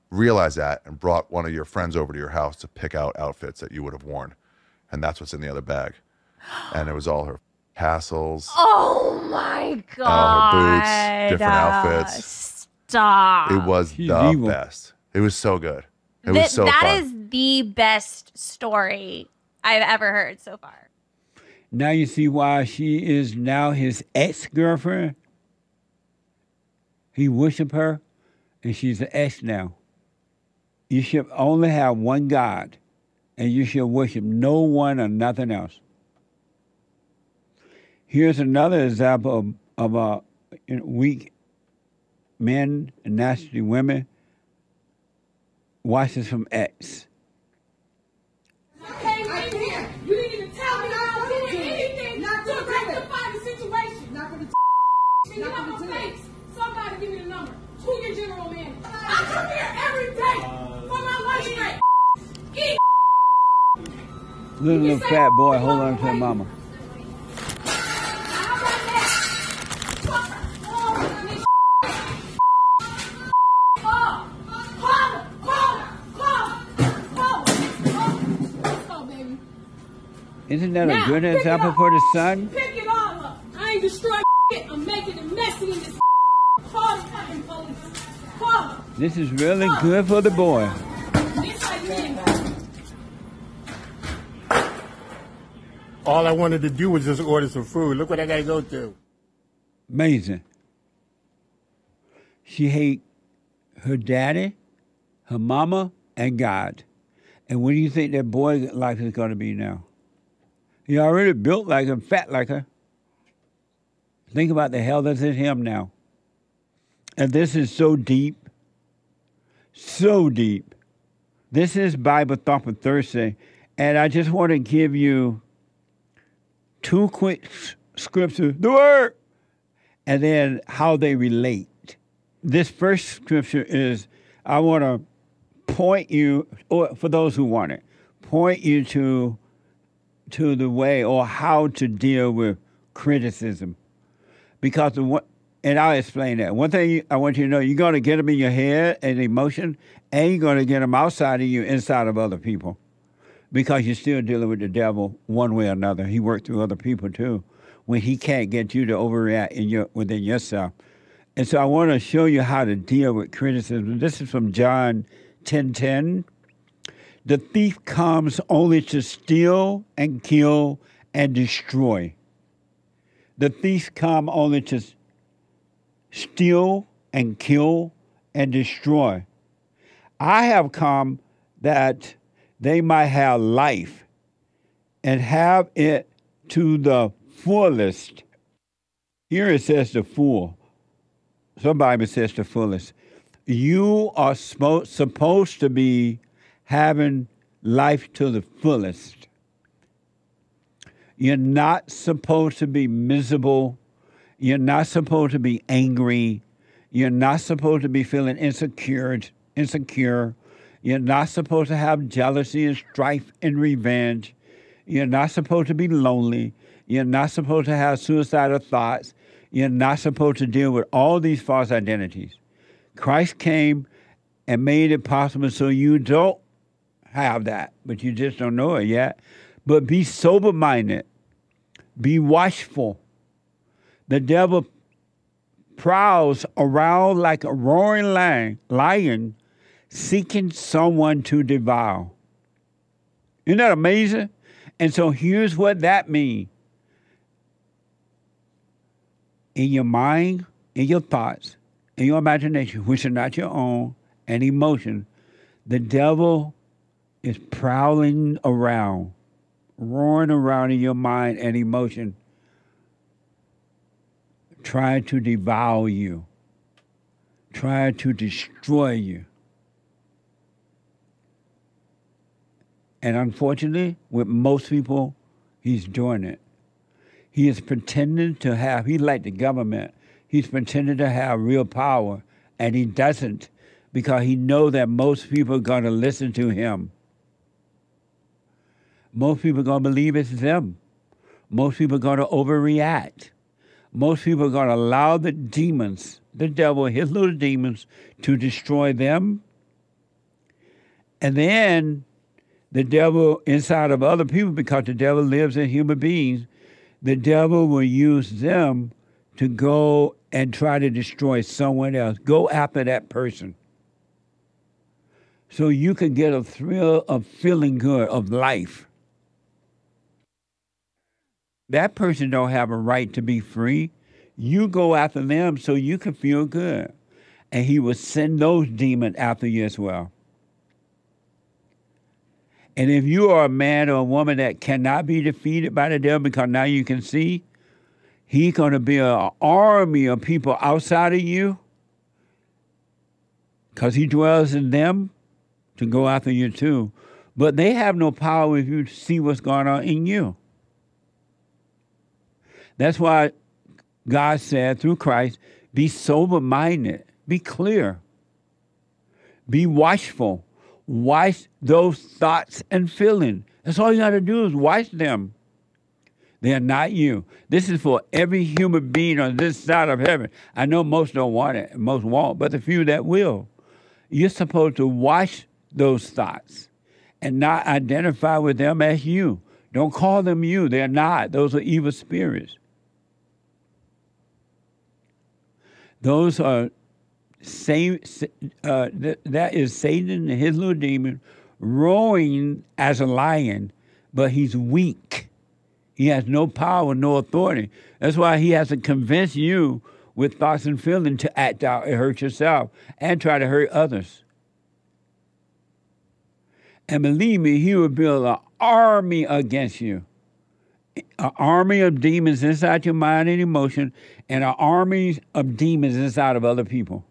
realized that and brought one of your friends over to your house to pick out outfits that you would have worn. And that's what's in the other bag. And it was all her tassels, Oh my god. all her boots, different outfits. Uh, stop. It was She's the evil. best. It was so good. It Th- was so that fun. is the best story I've ever heard so far. Now you see why she is now his ex girlfriend. He worship her, and she's an ex now. You should only have one God, and you should worship no one or nothing else. Here's another example of, of uh, you know, weak men and nasty women. Watch this from X. came in here. You didn't even tell me all of it anything. Not to break the situation. Not going to fight. Somebody give me the number. To your general man. I Isn't that Now, a good example for the son? Pick it all up. I ain't destroying it. I'm making it messy in this. Call the fucking police. Call them. This is really good for the boy. This how you end. All I wanted to do was just order some food. Look what I got to go through. Amazing. She hate her daddy, her mama, and God. And what do you think that boy life is going to be now? He already built like her, fat like her. Think about the hell that's in him now. And this is so deep, so deep. This is Bible Thought for Thursday. And I just want to give you two quick scriptures. The word! and then how they relate. This first scripture is I want to point you, or for those who want it, point you to to the way or how to deal with criticism, because the and I'll explain that. One thing I want you to know: you're going to get them in your head and emotion, and you're going to get them outside of you, inside of other people, because you're still dealing with the devil one way or another. He worked through other people too when he can't get you to overreact in your within yourself. And so I want to show you how to deal with criticism. This is from John 10:10. The thief comes only to steal and kill and destroy. The thief come only to steal and kill and destroy. I have come that they might have life and have it to the fullest. Here it says the full. Some Bible says the fullest. You are supposed to be having life to the fullest. You're not supposed to be miserable. You're not supposed to be angry. You're not supposed to be feeling insecure. Insecure. You're not supposed to have jealousy and strife and revenge. You're not supposed to be lonely. You're not supposed to have suicidal thoughts. You're not supposed to deal with all these false identities. Christ came and made it possible so you don't have that, but you just don't know it yet. But be sober minded, be watchful. The devil prowls around like a roaring lion, lion seeking someone to devour. Isn't that amazing? And so here's what that means. In your mind, in your thoughts, in your imagination, which are not your own, and emotion, the devil is prowling around, roaring around in your mind and emotion, trying to devour you, trying to destroy you. And unfortunately, with most people, he's doing it. He is pretending to have, he's like the government, he's pretending to have real power, and he doesn't because he know that most people are going to listen to him. Most people are going to believe it's them. Most people are going to overreact. Most people are going to allow the demons, the devil, his little demons, to destroy them. And then the devil inside of other people, because the devil lives in human beings, the devil will use them to go and try to destroy someone else. Go after that person. So you can get a thrill of feeling good, of life. That person don't have a right to be free. You go after them so you can feel good. And he will send those demons after you as well. And if you are a man or a woman that cannot be defeated by the devil because now you can see, he's going to be an army of people outside of you because he dwells in them to go after you too. But they have no power if you see what's going on in you. That's why God said through Christ, be sober minded, be clear, be watchful, watch those thoughts and feelings. That's all you got to do is watch them. They are not you. This is for every human being on this side of heaven. I know most don't want it, most won't, but the few that will. You're supposed to watch those thoughts and not identify with them as you. Don't call them you. They're not. Those are evil spirits. Those are same. Uh, that is Satan his little demon roaring as a lion, but he's weak. He has no power, no authority. That's why he has to convince you with thoughts and feelings to act out and hurt yourself and try to hurt others. And believe me, he will build an army against you. An army of demons inside your mind and emotion, and an army of demons inside of other people.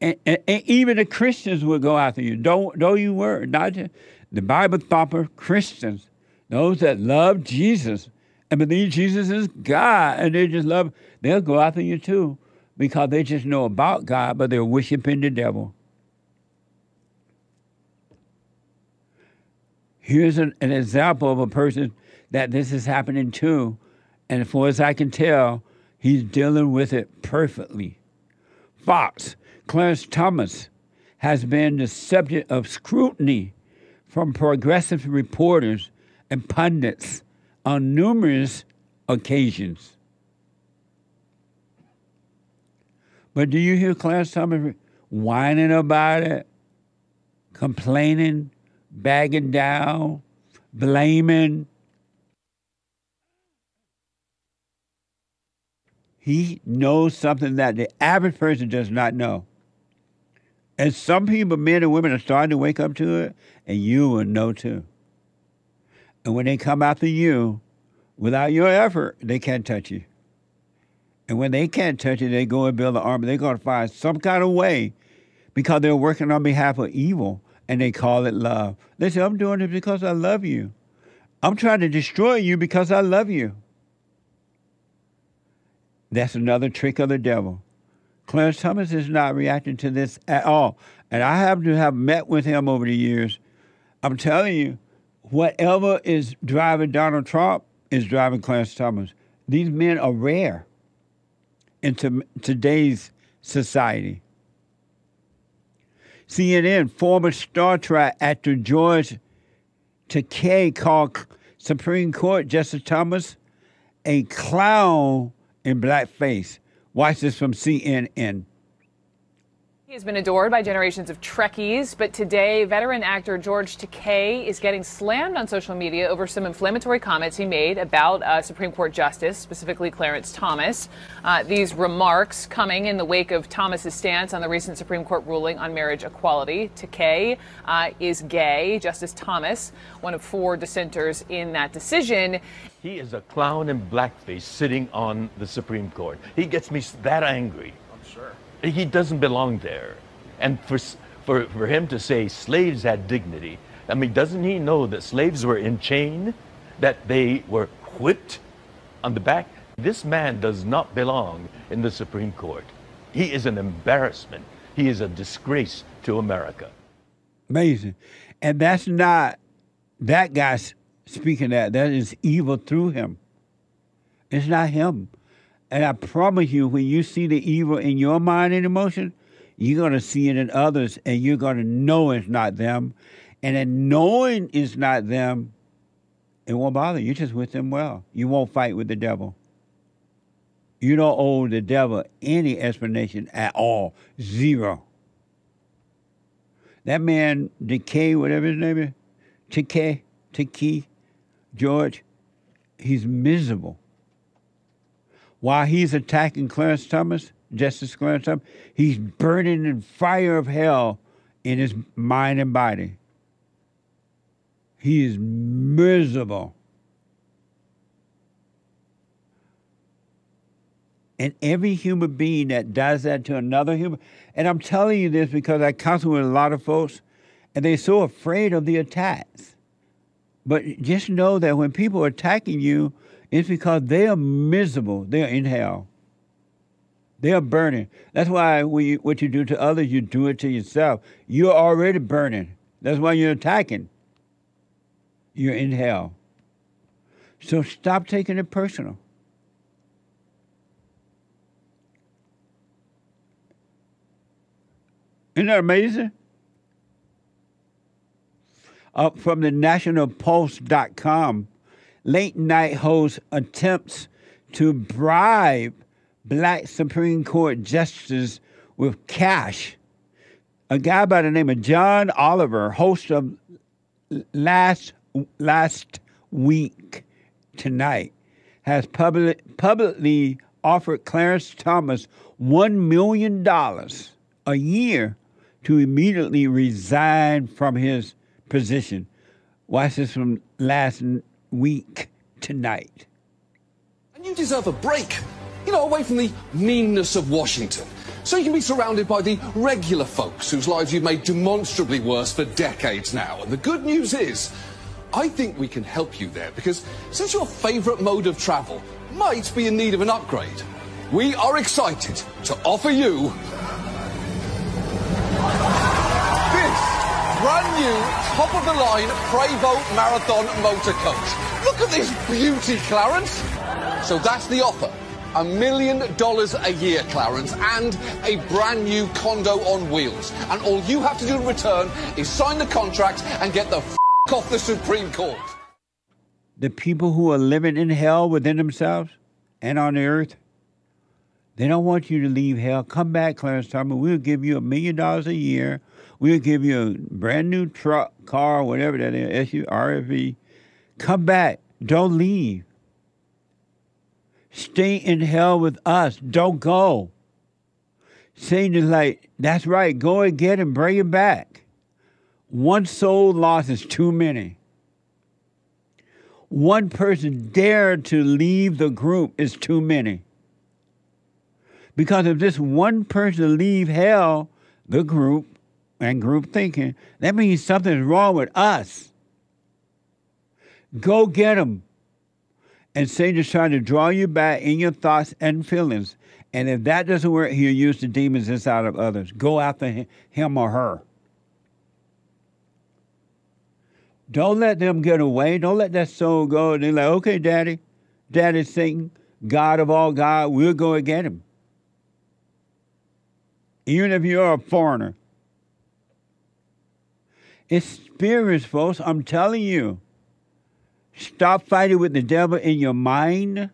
And, and, and even the Christians will go after you. Don't, don't you worry. Not just, the Bible thumper Christians, those that love Jesus and believe Jesus is God, and they just love, they'll go after you too because they just know about God, but they're worshiping the devil. Here's an, an example of a person that this is happening to, and as far as I can tell, he's dealing with it perfectly. Fox, Clarence Thomas, has been the subject of scrutiny from progressive reporters and pundits on numerous occasions. But do you hear Clarence Thomas whining about it, complaining, bagging down, blaming. He knows something that the average person does not know. And some people, men and women, are starting to wake up to it, and you will know too. And when they come after you, without your effort, they can't touch you. And when they can't touch you, they go and build an army. They're going to find some kind of way because they're working on behalf of evil and they call it love. They say, I'm doing it because I love you. I'm trying to destroy you because I love you. That's another trick of the devil. Clarence Thomas is not reacting to this at all. And I happen to have met with him over the years. I'm telling you, whatever is driving Donald Trump is driving Clarence Thomas. These men are rare in today's society. CNN, former Star Trek actor George Takei called Supreme Court Justice Thomas a clown in blackface. Watch this from CNN. He has been adored by generations of Trekkies, but today, veteran actor George Takei is getting slammed on social media over some inflammatory comments he made about uh, Supreme Court Justice, specifically Clarence Thomas. Uh, these remarks coming in the wake of Thomas's stance on the recent Supreme Court ruling on marriage equality. Takei uh, is gay. Justice Thomas, one of four dissenters in that decision. He is a clown in blackface sitting on the Supreme Court. He gets me that angry. I'm sure. He doesn't belong there. And for, for, for him to say slaves had dignity, I mean, doesn't he know that slaves were in chain, that they were whipped on the back? This man does not belong in the Supreme Court. He is an embarrassment He is a disgrace to America. Amazing. And that's not that guy s- speaking that. That is evil through him. It's not him. And I promise you, when you see the evil in your mind and emotion, you're going to see it in others and you're going to know it's not them. And in knowing it's not them, it won't bother you. You're just with them well. You won't fight with the devil. You don't owe the devil any explanation at all. Zero. That man, Decay, whatever his name is, Decay, Tiki, George, he's miserable. While he's attacking Clarence Thomas, Justice Clarence Thomas, he's burning in fire of hell in his mind and body. He is miserable. And every human being that does that to another human, and I'm telling you this because I counsel with a lot of folks, and they're so afraid of the attacks. But just know that when people are attacking you, it's because they are miserable. They are in hell. They are burning. That's why you, what you do to others, you do it to yourself. You're already burning. That's why you're attacking. You're in hell. So stop taking it personal. Isn't that amazing? Up from the nationalpost.com, late night host attempts to bribe black Supreme Court justices with cash. A guy by the name of John Oliver, host of last last week tonight, has public, publicly offered Clarence Thomas one million dollars a year to immediately resign from his position. Watch this from last week tonight. And you deserve a break. You know, away from the meanness of Washington. So you can be surrounded by the regular folks whose lives you've made demonstrably worse for decades now. And the good news is, I think we can help you there because since your favourite mode of travel might be in need of an upgrade, we are excited to offer you brand new top of the line Prevost Marathon motor coach. Look at this beauty, Clarence. So that's the offer. A million dollars a year, Clarence, and a brand new condo on wheels. And all you have to do in return is sign the contract and get the f- off the Supreme Court. The people who are living in hell within themselves and on the earth, they don't want you to leave hell. Come back, Clarence Thomas. We'll give you a million dollars a year. We'll give you a brand new truck, car, whatever that is, SU, RFV. Come back. Don't leave. Stay in hell with us. Don't go. Satan is like, that's right. Go and get him. Bring him back. One soul lost is too many. One person dared to leave the group is too many. Because if this one person leave hell, the group and group thinking, that means something's wrong with us. Go get him. And Satan's trying to draw you back in your thoughts and feelings. And if that doesn't work, he'll use the demons inside of others. Go after him or her. Don't let them get away. Don't let that soul go. And They're like, okay, daddy, daddy Satan, God of all God, we'll go and get him. Even if you're a foreigner. It's spirits, folks. I'm telling you. Stop fighting with the devil in your mind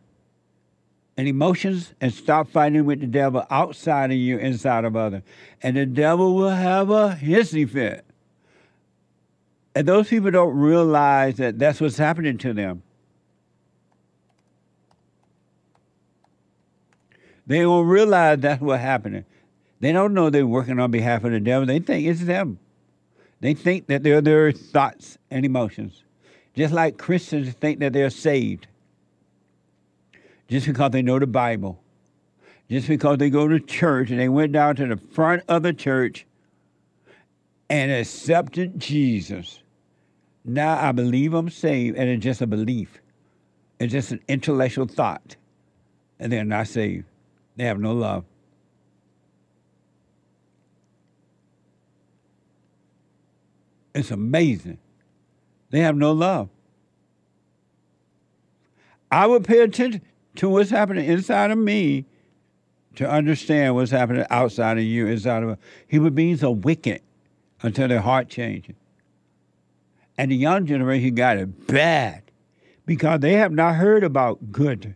and emotions and stop fighting with the devil outside of you, inside of others. And the devil will have a hissy fit. And those people don't realize that that's what's happening to them. They don't realize that's what's happening. They don't know they're working on behalf of the devil. They think it's them. They think that they're their thoughts and emotions. Just like Christians think that they're saved. Just because they know the Bible. Just because they go to church and they went down to the front of the church and accepted Jesus. Now I believe I'm saved, and it's just a belief. It's just an intellectual thought. And they're not saved. They have no love. It's amazing. They have no love. I would pay attention to what's happening inside of me to understand what's happening outside of you, inside of human beings are wicked until their heart changes. And the young generation got it bad because they have not heard about good.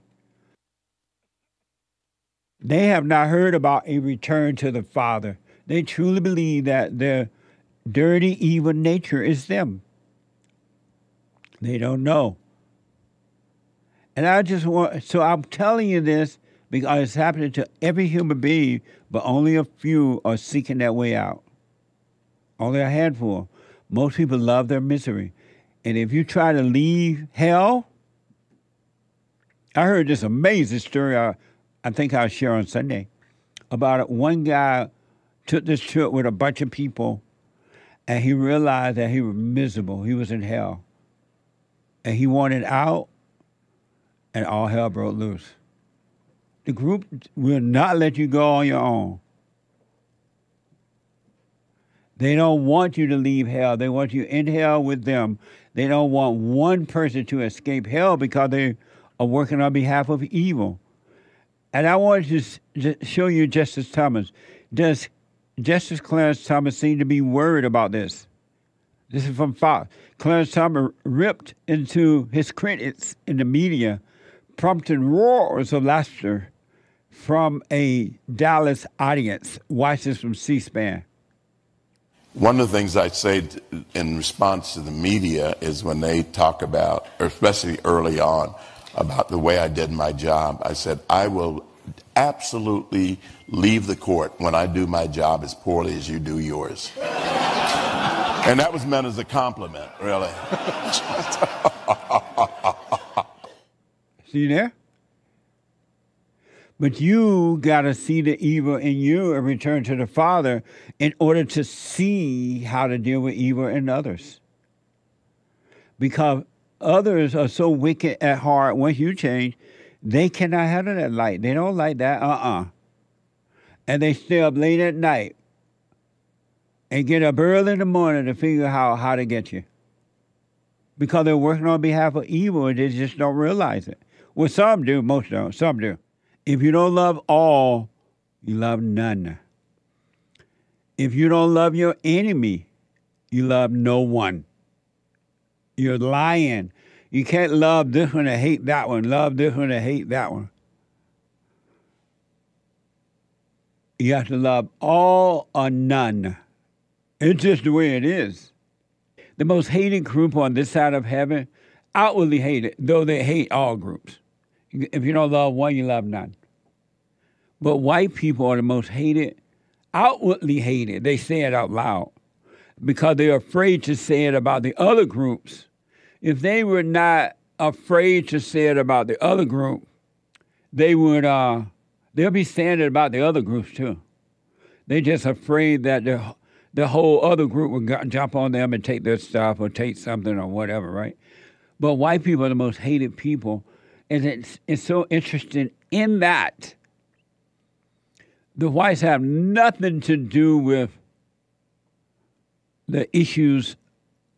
They have not heard about a return to the Father. They truly believe that their dirty, evil nature is them. They don't know. And I just want, so I'm telling you this because it's happening to every human being, but only a few are seeking that way out. Only a handful. Most people love their misery. And if you try to leave hell, I heard this amazing story I, I think I'll share on Sunday about one guy took this trip with a bunch of people and he realized that he was miserable. He was in hell. And he wanted out, and all hell broke loose. The group will not let you go on your own. They don't want you to leave hell. They want you in hell with them. They don't want one person to escape hell because they are working on behalf of evil. And I want to show you Justice Thomas. Does Justice Clarence Thomas seemed to be worried about this? This is from Fox. Clarence Thomas ripped into his critics in the media, prompting roars of laughter from a Dallas audience. Watch this from C SPAN. One of the things I say in response to the media is when they talk about, especially early on, about the way I did my job, I said, I will absolutely leave the court when I do my job as poorly as you do yours. and that was meant as a compliment, really. See there? But you got to see the evil in you and return to the Father in order to see how to deal with evil in others. Because others are so wicked at heart, once you change, they cannot handle that light. They don't like that, uh uh-uh. uh. And they stay up late at night and get up early in the morning to figure out how to get you. Because they're working on behalf of evil and they just don't realize it. Well, some do, most don't, some do. If you don't love all, you love none. If you don't love your enemy, you love no one. You're lying. You can't love this one and hate that one, love this one and hate that one. You have to love all or none. It's just the way it is. The most hated group on this side of heaven, outwardly hated, though they hate all groups. If you don't love one, you love none. But white people are the most hated, outwardly hated. They say it out loud because they're afraid to say it about the other groups. If they were not afraid to say it about the other group, they would uh, they'll be saying it about the other groups too. They're just afraid that the the whole other group would jump on them and take their stuff or take something or whatever, right? But white people are the most hated people and it's, it's so interesting in that the whites have nothing to do with the issues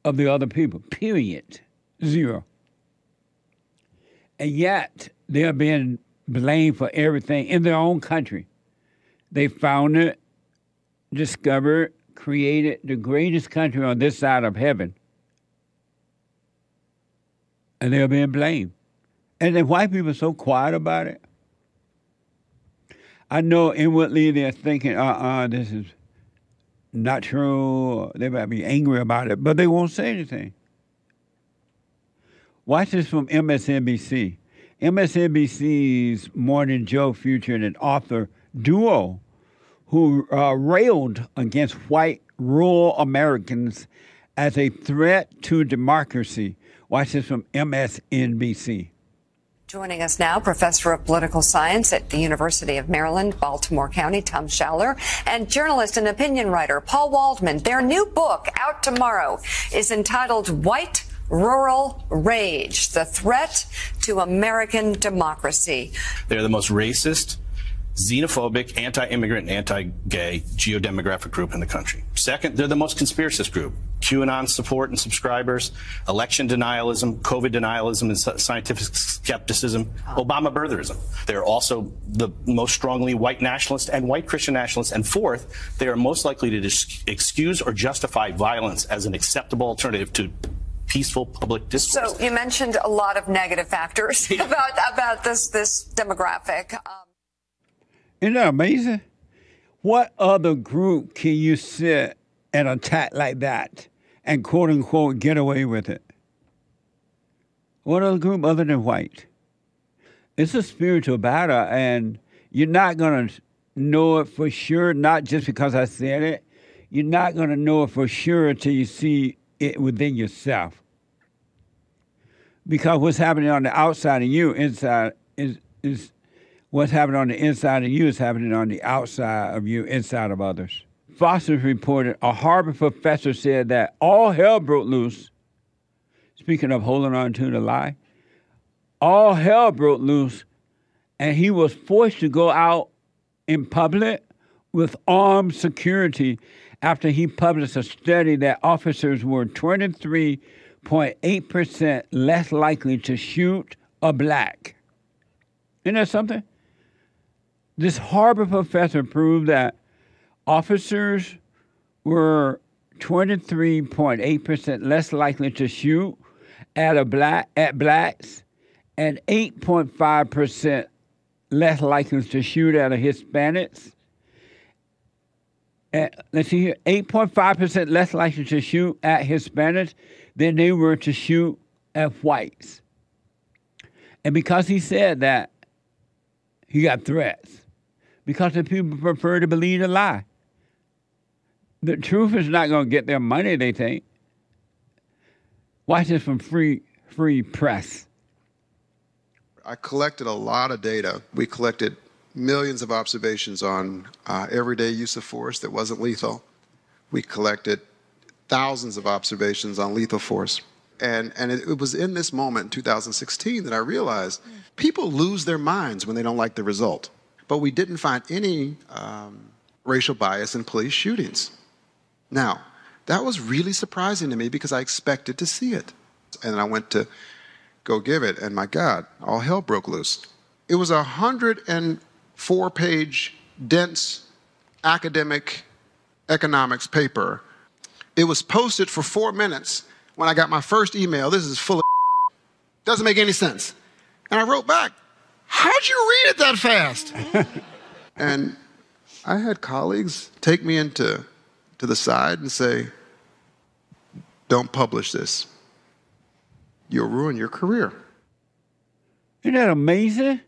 of the other people, period. Zero. And yet they are being blamed for everything in their own country. They founded, discovered, created the greatest country on this side of heaven. And they're being blamed. And the white people are so quiet about it. I know inwardly they're thinking, uh uh-uh, uh this is not true. They might be angry about it, but they won't say anything. Watch this from MSNBC. MSNBC's Morning Joe featured an author duo who uh, railed against white rural Americans as a threat to democracy. Watch this from MSNBC. Joining us now, professor of political science at the University of Maryland, Baltimore County, Tom Schaller, and journalist and opinion writer Paul Waldman. Their new book, out tomorrow, is entitled White Rural Rage The Threat to American Democracy. They're the most racist, xenophobic, anti-immigrant, anti-gay geodemographic group in the country. Second, they're the most conspiracist group. QAnon support and subscribers, election denialism, COVID denialism and scientific skepticism, Obama birtherism. They're also the most strongly white nationalist and white Christian nationalists. And fourth, they are most likely to excuse or justify violence as an acceptable alternative to peaceful public discourse. So you mentioned a lot of negative factors about about this this demographic. Um, Isn't that amazing? What other group can you sit and attack like that and quote unquote get away with it? What other group other than white? It's a spiritual battle, and you're not going to know it for sure, not just because I said it. You're not going to know it for sure until you see it within yourself. Because what's happening on the outside of you, inside, is, is what's happening on the inside of you is happening on the outside of you, inside of others. Foster reported a Harvard professor said that all hell broke loose. Speaking of holding on to the lie, all hell broke loose, and he was forced to go out in public with armed security after he published a study that officers were 23.8% less likely to shoot a black. Isn't that something? This Harvard professor proved that officers were 23.8% less likely to shoot at a black at blacks and 8.5% less likely to shoot at a Hispanics. Let's see here, 8.5% less likely to shoot at Hispanics than they were to shoot at whites. And because he said that, he got threats. Because the people prefer to believe a lie. The truth is not going to get their money, they think. Watch this from free free press. I collected a lot of data. We collected millions of observations on uh, everyday use of force that wasn't lethal. We collected thousands of observations on lethal force. And, and it, it was in this moment in 2016 that I realized people lose their minds when they don't like the result. But we didn't find any um, racial bias in police shootings. Now, that was really surprising to me because I expected to see it. And I went to go give it, and my God, all hell broke loose. It was a 104 page, dense academic economics paper. It was posted for four minutes when I got my first email. This is full of doesn't make any sense. And I wrote back, How'd you read it that fast? and I had colleagues take me into to the side and say, Don't publish this. You'll ruin your career. Isn't that amazing?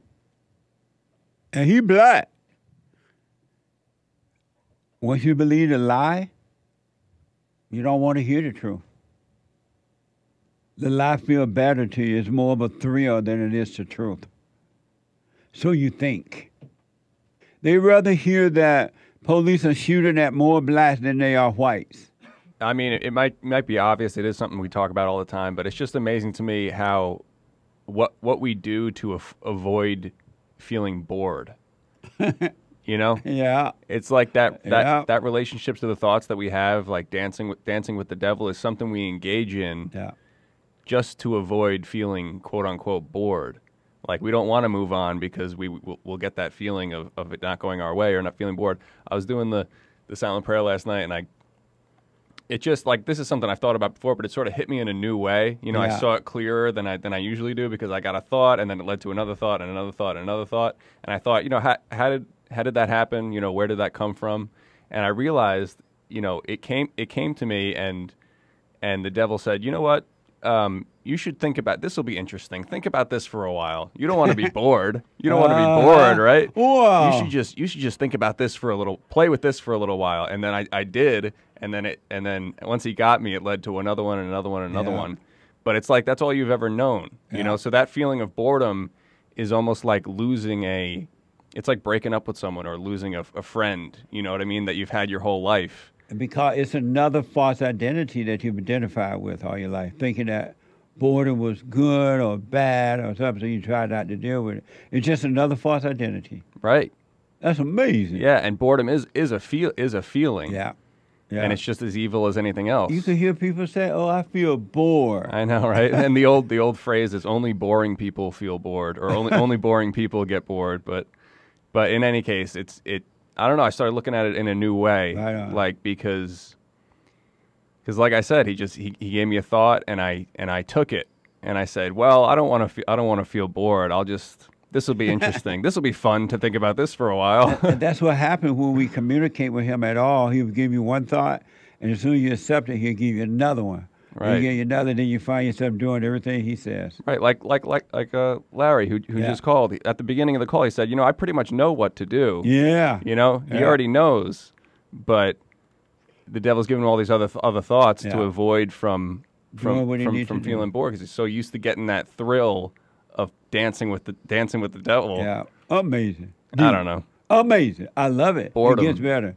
And he black. Once you believe a lie, you don't want to hear the truth. The lie feel better to you. It's more of a thrill than it is the truth. So you think. They rather hear that police are shooting at more blacks than they are whites. I mean, it might might be obvious. It is something we talk about all the time, but it's just amazing to me how what what we do to af- avoid feeling bored. you know? Yeah. It's like that that Yeah. that relationships to the thoughts that we have, like dancing with dancing with the devil, is something we engage in. Yeah. Just to avoid feeling quote unquote bored. Like we don't want to move on because we will we'll get that feeling of, of it not going our way or not feeling bored. I was doing the the silent prayer last night and I it just like this is something I've thought about before, but it sort of hit me in a new way. You know, I saw it clearer than I than I usually do because I got a thought and then it led to another thought and another thought and another thought, and I thought, you know, how how did how did that happen? You know, where did that come from? And I realized, you know, it came it came to me and and the devil said, you know what? Um, you should think about this. Will be interesting. Think about this for a while. You don't want to be bored. You don't want to be Uh, bored, right? wow. You should just you should just think about this for a little, play with this for a little while, and then I, I did, and then it and then once he got me, it led to another one and another one and another Yeah. one. But it's like that's all you've ever known, you Yeah. know. So that feeling of boredom is almost like losing a, it's like breaking up with someone or losing a, a friend. You know what I mean? That you've had your whole life. Because it's another false identity that you've identified with all your life, thinking that boredom was good or bad or something, you try not to deal with it. It's just another false identity. Right. That's amazing. Yeah, and boredom is is a feel is a feeling. Yeah. Yeah. And it's just as evil as anything else. You can hear people say, "Oh, I feel bored." I know, right? and the old the old phrase is only boring people feel bored, or only only boring people get bored. But but in any case, it's it. I don't know. I started looking at it in a new way, Right like because because like I said, he just he, he gave me a thought, and I and I took it, and I said, well, I don't want to fe- I don't want to feel bored. I'll just this will be interesting. this will be fun to think about this for a while. that's what happened when we communicate with him at all. He would give you one thought, and as soon as you accept it, he'll give you another one. Right. You get you another, then you find yourself doing everything he says. Right, like like like like uh, Larry, who who Yeah. just called at the beginning of the call. He said, "You know, I pretty much know what to do." Yeah. you know, he already knows, but the devil's giving him all these other th- other thoughts to avoid from from from, from feeling bored because he's so used to getting that thrill of dancing with the dancing with the devil. Yeah, amazing. I don't know. Amazing. I love it. Boredom. It gets better.